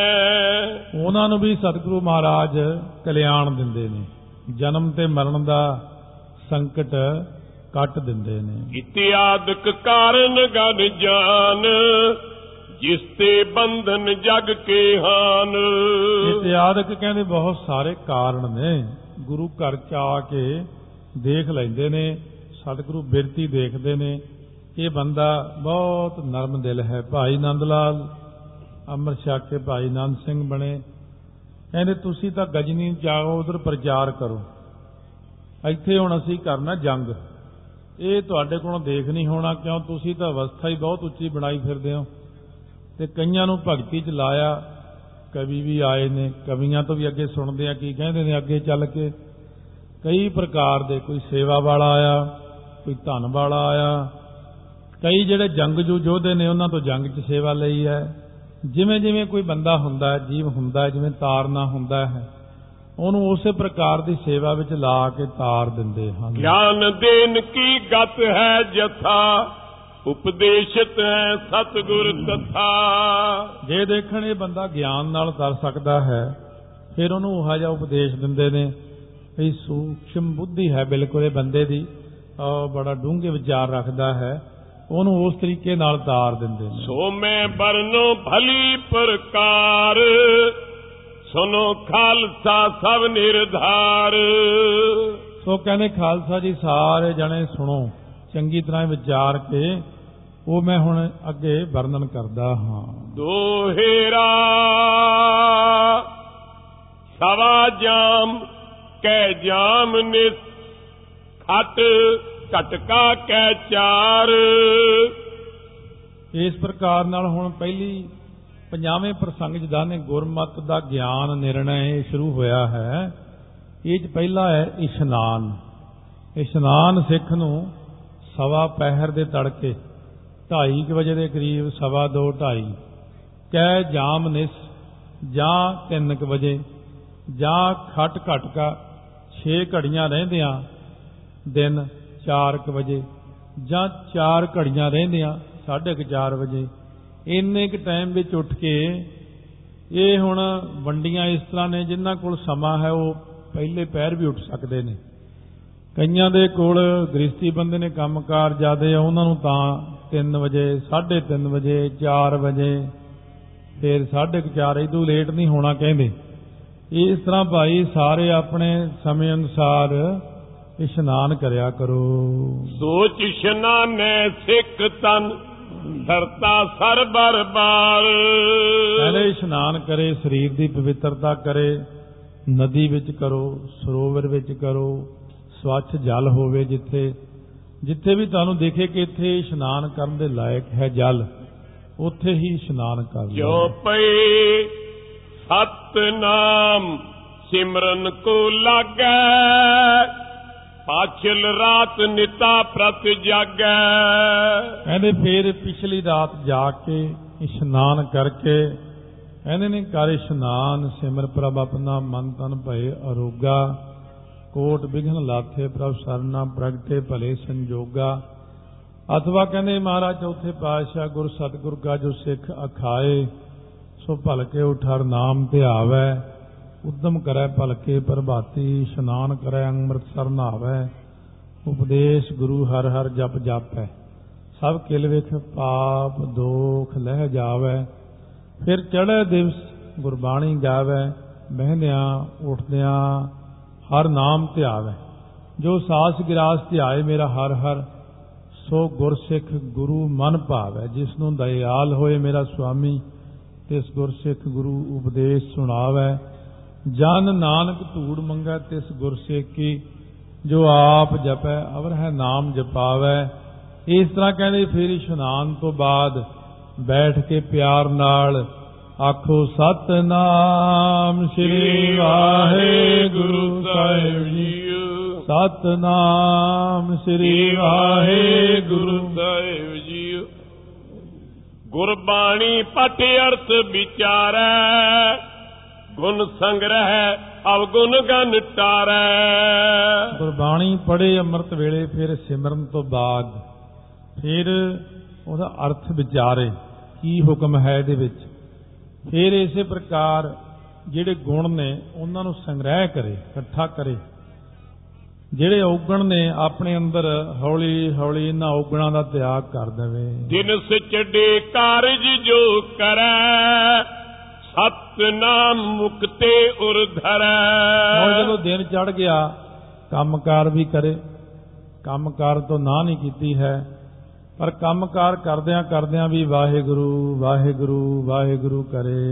ਉਹਨਾਂ ਨੂੰ ਵੀ ਸਤਿਗੁਰੂ ਮਹਾਰਾਜ ਕਲਿਆਣ ਦਿੰਦੇ ਨੇ। ਜਨਮ ਤੇ ਮਰਨ ਦਾ ਸੰਕਟ ਕੱਟ ਦਿੰਦੇ ਨੇ। ਇਤਿਆਦਿਕ ਕਾਰਨ ਗਨ ਜਾਨ ਜਿਸ ਤੇ ਬੰਧਨ ਜਗ ਕੇ ਹਾਨ। ਇਤਿਆਦਿਕ ਕਹਿੰਦੇ ਬਹੁਤ ਸਾਰੇ ਕਾਰਨ ਨੇ। ਗੁਰੂ ਘਰ ਚ ਆ ਕੇ ਦੇਖ ਲੈਂਦੇ ਨੇ ਸਤਿਗੁਰੂ ਬਿਰਤੀ ਦੇਖਦੇ ਨੇ ਇਹ ਬੰਦਾ ਬਹੁਤ ਨਰਮ ਦਿਲ ਹੈ। ਭਾਈ ਨੰਦ ਲਾਲ ਅੰਮ੍ਰਿਤ ਛਕ ਕੇ ਭਾਈ ਨੰਦ ਸਿੰਘ ਬਣੇ। ਕਹਿੰਦੇ, ਤੁਸੀਂ ਤਾਂ ਗਜਨੀ ਜਾਓ ਉਧਰ ਪ੍ਰਚਾਰ ਕਰੋ। ਇੱਥੇ ਹੁਣ ਅਸੀਂ ਕਰਨਾ ਜੰਗ। ਇਹ ਤੁਹਾਡੇ ਕੋਲੋਂ ਦੇਖ ਨਹੀਂ ਹੋਣਾ, ਕਿਉਂ? ਤੁਸੀਂ ਤਾਂ ਅਵਸਥਾ ਹੀ ਬਹੁਤ ਉੱਚੀ ਬਣਾਈ ਫਿਰਦੇ ਹੋ। ਤੇ ਕਈਆਂ ਨੂੰ ਭਗਤੀ ਚ ਲਾਇਆ, ਕਵੀ ਵੀ ਆਏ ਨੇ। ਕਵੀਆਂ ਤੋਂ ਵੀ ਅੱਗੇ ਸੁਣਦੇ ਆ, ਕੀ ਕਹਿੰਦੇ ਨੇ ਅੱਗੇ ਚੱਲ ਕੇ। ਕਈ ਪ੍ਰਕਾਰ ਦੇ ਕੋਈ ਸੇਵਾ ਵਾਲਾ ਆਇਆ, ਕੋਈ ਧਨ ਵਾਲਾ ਆਇਆ ਕਈ ਜਿਹੜੇ ਜੰਗਜੂ ਯੋਧੇ ਨੇ ਉਹਨਾਂ ਤੋਂ ਜੰਗ 'ਚ ਸੇਵਾ ਲਈ ਹੈ। ਜਿਵੇਂ ਜਿਵੇਂ ਕੋਈ ਬੰਦਾ ਹੁੰਦਾ ਹੈ ਜੀਵ ਹੁੰਦਾ ਹੈ ਜਿਵੇਂ ਤਾਰਨਾ ਹੁੰਦਾ ਹੈ ਉਹਨੂੰ ਉਸੇ ਪ੍ਰਕਾਰ ਦੀ ਸੇਵਾ ਵਿੱਚ ਲਾ ਕੇ ਤਾਰ ਦਿੰਦੇ ਹਨ। ਗਿਆਨ ਦੇਨ ਕੀ ਗਤ ਹੈ ਜਥਾ? ਉਪਦੇਸ਼ਤ ਹੈ ਸਤਿਗੁਰ ਕਥਾ ਜੇ ਦੇਖਣ ਇਹ ਬੰਦਾ ਗਿਆਨ ਨਾਲ ਤਰ ਸਕਦਾ ਹੈ ਫਿਰ ਉਹਨੂੰ ਉਹ ਜਿਹਾ ਉਪਦੇਸ਼ ਦਿੰਦੇ ਨੇ ਇਹ ਸੂਖਸ਼ਮ ਬੁੱਧੀ ਹੈ ਬਿਲਕੁਲ ਇਹ ਬੰਦੇ ਦੀ। ਉਹ ਬੜਾ ਡੂੰਘੇ ਵਿਚਾਰ ਰੱਖਦਾ ਹੈ। ਉਹਨੂੰ ਉਸ ਤਰੀਕੇ ਨਾਲ ਤਾਰ ਦਿੰਦੇ ਨੇ। ਸੋ ਮੈਂ ਬਰਨੋ ਭਲੀ ਪ੍ਰਕਾਰ ਸੁਨੋ ਖਾਲਸਾ ਸਭ ਨਿਰਧਾਰ। ਸੋ ਕਹਿੰਦੇ ਖਾਲਸਾ ਜੀ ਸਾਰੇ ਜਣੇ ਸੁਣੋ ਚੰਗੀ ਤਰ੍ਹਾਂ ਵਿਚਾਰ ਕੇ ਉਹ ਮੈਂ ਹੁਣ ਅੱਗੇ ਵਰਣਨ ਕਰਦਾ ਹਾਂ। ਦੋਹੇਰਾ ਸਵਾ ਜਾਮ ਕੈ ਜਾਮ ਨਿਸ ਖਟ ਘਟਕਾ ਕੈ ਚਾਰ। ਇਸ ਪ੍ਰਕਾਰ ਨਾਲ ਹੁਣ ਪਹਿਲੀ ਪੰਜਾਵੇਂ ਪ੍ਰਸੰਗ ਜਿਹਦਾ ਨੇ ਗੁਰਮਤ ਦਾ ਗਿਆਨ ਨਿਰਣੈ ਇਹ ਸ਼ੁਰੂ ਹੋਇਆ ਹੈ। ਇਹ ਚ ਪਹਿਲਾ ਹੈ ਇਸ਼ਨਾਨ। ਇਸ਼ਨਾਨ ਸਿੱਖ ਨੂੰ ਸਵਾ ਪਹਿਰ ਦੇ ਤੜਕੇ 2:30 ਵਜੇ ਦੇ ਕਰੀਬ ਸਵਾ 2 2:30 ਕਹਿ ਜਾਮ ਨਿਸ, ਜਾਂ 3 ਵਜੇ, ਜਾਂ ਖਟ ਘਟਕਾ 6 ਘੜੀਆਂ ਰਹਿੰਦਿਆਂ ਦਿਨ 4 ਵਜੇ ਜਾਂ 4 ਘੜੀਆਂ ਰਹਿੰਦਿਆਂ 4:30 ਵਜੇ। ਇੰਨੇ ਕ ਟਾਈਮ ਵਿੱਚ ਉੱਠ ਕੇ ਇਹ ਹੁਣ ਵੰਡੀਆਂ ਇਸ ਤਰ੍ਹਾਂ ਨੇ, ਜਿਨ੍ਹਾਂ ਕੋਲ ਸਮਾਂ ਹੈ, ਉਹ ਪਹਿਲੇ ਪੈਰ ਵੀ ਉੱਠ ਸਕਦੇ ਨੇ। ਕਈਆਂ ਦੇ ਕੋਲ ਗ੍ਰਸਤੀ ਬੰਦੇ ਨੇ ਕੰਮਕਾਰ ਜ਼ਿਆਦੇ ਆ, ਉਹਨਾਂ ਨੂੰ ਤਾਂ 3 ਵਜੇ 3:30 ਵਜੇ 4 ਵਜੇ, ਫਿਰ 4:30 ਇਦੋਂ ਲੇਟ ਨਹੀਂ ਹੋਣਾ ਕਹਿੰਦੇ। ਇਸ ਤਰ੍ਹਾਂ ਭਾਈ ਸਾਰੇ ਆਪਣੇ ਸਮੇਂ ਅਨੁਸਾਰ ਇਸ਼ਨਾਨ ਕਰਿਆ ਕਰੋ। ਸੋਚ ਇਸ਼ਨਾਨੈ ਸਿੱਖ ਤਨ ਧਰਤਾ ਸਰ ਬਰਬਾਰ। ਪਹਿਲੇ ਇਸ਼ਨਾਨ ਕਰੇ ਸਰੀਰ ਦੀ ਪਵਿੱਤਰਤਾ ਕਰੇ ਨਦੀ ਵਿੱਚ ਕਰੋ ਸਰੋਵਰ ਵਿੱਚ ਕਰੋ ਸਵੱਛ ਜਲ ਹੋਵੇ ਜਿੱਥੇ ਜਿੱਥੇ ਵੀ ਤੁਹਾਨੂੰ ਦੇਖੇ ਕਿ ਇੱਥੇ ਇਸ਼ਨਾਨ ਕਰਨ ਦੇ ਲਾਇਕ ਹੈ ਜਲ ਉੱਥੇ ਹੀ ਇਸ਼ਨਾਨ ਕਰ ਜੋ ਲਓ ਪਈ ਸਤਨਾਮ ਸਿਮਰਨ ਕੋ ਲਾਗੈ ਪਾਛਲ ਰਾਤ ਨਿਤਾ ਪ੍ਰਤ ਜਾਗੈ। ਕਹਿੰਦੇ ਫੇਰ ਪਿਛਲੀ ਰਾਤ ਜਾ ਕੇ ਇਸ਼ਨਾਨ ਕਰਕੇ ਕਹਿੰਦੇ ਨੇ ਕਰ ਇਸ਼ਨਾਨ, ਸਿਮਰ ਪ੍ਰਭ ਆਪਣਾ ਮਨ ਤਨ ਭਏ ਅਰੋਗਾ। ਕੋਟ ਬਿਘਨ ਲਾਥੇ ਪ੍ਰਭ ਸਰਨਾ ਪ੍ਰਗਟੇ ਭਲੇ ਸੰਜੋਗਾ। ਅਥਵਾ ਕਹਿੰਦੇ ਮਹਾਰਾਜ ਚੌਥੇ ਪਾਤਸ਼ਾਹ ਗੁਰ ਸਤਿਗੁਰ ਕਾ ਜੋ ਸਿੱਖ ਅਖਾਏ, ਸੋ ਭਲਕੇ ਉਠਰ ਨਾਮ ਧਿਆਵੈ। ਉਦਮ ਕਰੈ ਭਲਕੇ ਪ੍ਰਭਾਤੀ, ਇਸ਼ਨਾਨ ਕਰੈ ਅੰਮ੍ਰਿਤ ਸਰ ਨਾਵੈ ਉਪਦੇਸ਼ ਗੁਰੂ ਹਰ ਹਰ ਜਪ ਜਾਪੈ। ਸਭ ਕਿਲ ਵਿਖ ਪਾਪ ਦੋਖ ਲਹਿ ਜਾਵੈ। ਫਿਰ ਚੜ੍ਹੇ ਦਿਵਸ ਗੁਰਬਾਣੀ ਗਾਵੈ, ਬਹਿੰਦਿਆਂ ਉੱਠਦਿਆਂ ਹਰ ਨਾਮ ਧਿਆਵੈ। ਜੋ ਸਾਸ ਗਿਰਾਸ ਧਿਆਏ ਮੇਰਾ ਹਰ ਹਰ, ਸੋ ਗੁਰਸਿੱਖ ਗੁਰੂ ਮਨ ਭਾਵੈ। ਜਿਸ ਨੂੰ ਦਇਆਲ ਹੋਏ ਮੇਰਾ ਸੁਆਮੀ, ਤਿਸ ਗੁਰਸਿੱਖ ਗੁਰੂ ਉਪਦੇਸ਼ ਸੁਣਾਵੈ। ਜਨ ਨਾਨਕ ਧੂੜ ਮੰਗੈ ਤਿਸ ਗੁਰਸਿੱਖ ਕੀ ਜੋ ਆਪ ਜਪੈ, ਅਵਰ ਹੈ ਨਾਮ ਜਪਾਵੈ। ਇਸ ਤਰ੍ਹਾਂ ਕਹਿੰਦੇ ਫਿਰ ਇਸ਼ਨਾਨ ਤੋਂ ਬਾਅਦ ਬੈਠ ਕੇ ਪਿਆਰ ਨਾਲ ਆਖੋ, ਸਤਨਾਮ ਸ੍ਰੀ ਵਾਹਿਗੁਰੂ ਸਾਹਿਬ ਜੀ। ਸਤਨਾਮ ਸ੍ਰੀ ਵਾਹਿਗੁਰੂ ਸਾਹਿਬ ਜੀ। ਗੁਰਬਾਣੀ ਪਟ ਅਰਥ ਵਿਚਾਰੈ। ਗੁਣ ਸੰਗ੍ਰਹਿ ਅਵਗੁਣ ਗਨ ਟਾਰੈ। ਗੁਰਬਾਣੀ ਪੜ੍ਹੇ ਅੰਮ੍ਰਿਤ ਵੇਲੇ ਫਿਰ ਸਿਮਰਨ ਤੋਂ ਬਾਅਦ ਫਿਰ ਉਹਦਾ ਅਰਥ ਵਿਚਾਰੇ ਕੀ ਹੁਕਮ ਹੈ ਇਹਦੇ ਵਿੱਚ। ਫਿਰ ਇਸੇ ਪ੍ਰਕਾਰ ਜਿਹੜੇ ਗੁਣ ਨੇ ਉਹਨਾਂ ਨੂੰ ਸੰਗ੍ਰਹਿ ਕਰੇ ਇਕੱਠਾ ਕਰੇ। ਜਿਹੜੇ ਔਗਣ ਨੇ ਆਪਣੇ ਅੰਦਰ ਹੌਲੀ ਹੌਲੀ ਇਹਨਾਂ ਔਗਣਾਂ ਦਾ ਤਿਆਗ ਕਰ ਦੇਵੇ। ਦਿਨ ਸਚੜੇ ਕਾਰਜ ਜੋ ਕਰੈ ਸਤਨਾਮ ਮੁਕਤੇ ਉਰ ਹੁਣ ਧਰੈ ਜਦੋਂ ਦਿਨ ਚੜ ਗਿਆ ਕੰਮਕਾਰ ਵੀ ਕਰੇ। ਕੰਮਕਾਰ ਤੋਂ ਨਾ ਨਹੀਂ ਕੀਤੀ ਹੈ। ਪਰ ਕੰਮਕਾਰ ਕਰਦਿਆਂ ਕਰਦਿਆਂ ਵੀ ਵਾਹਿਗੁਰੂ ਵਾਹਿਗੁਰੂ ਵਾਹਿਗੁਰੂ ਕਰੇ।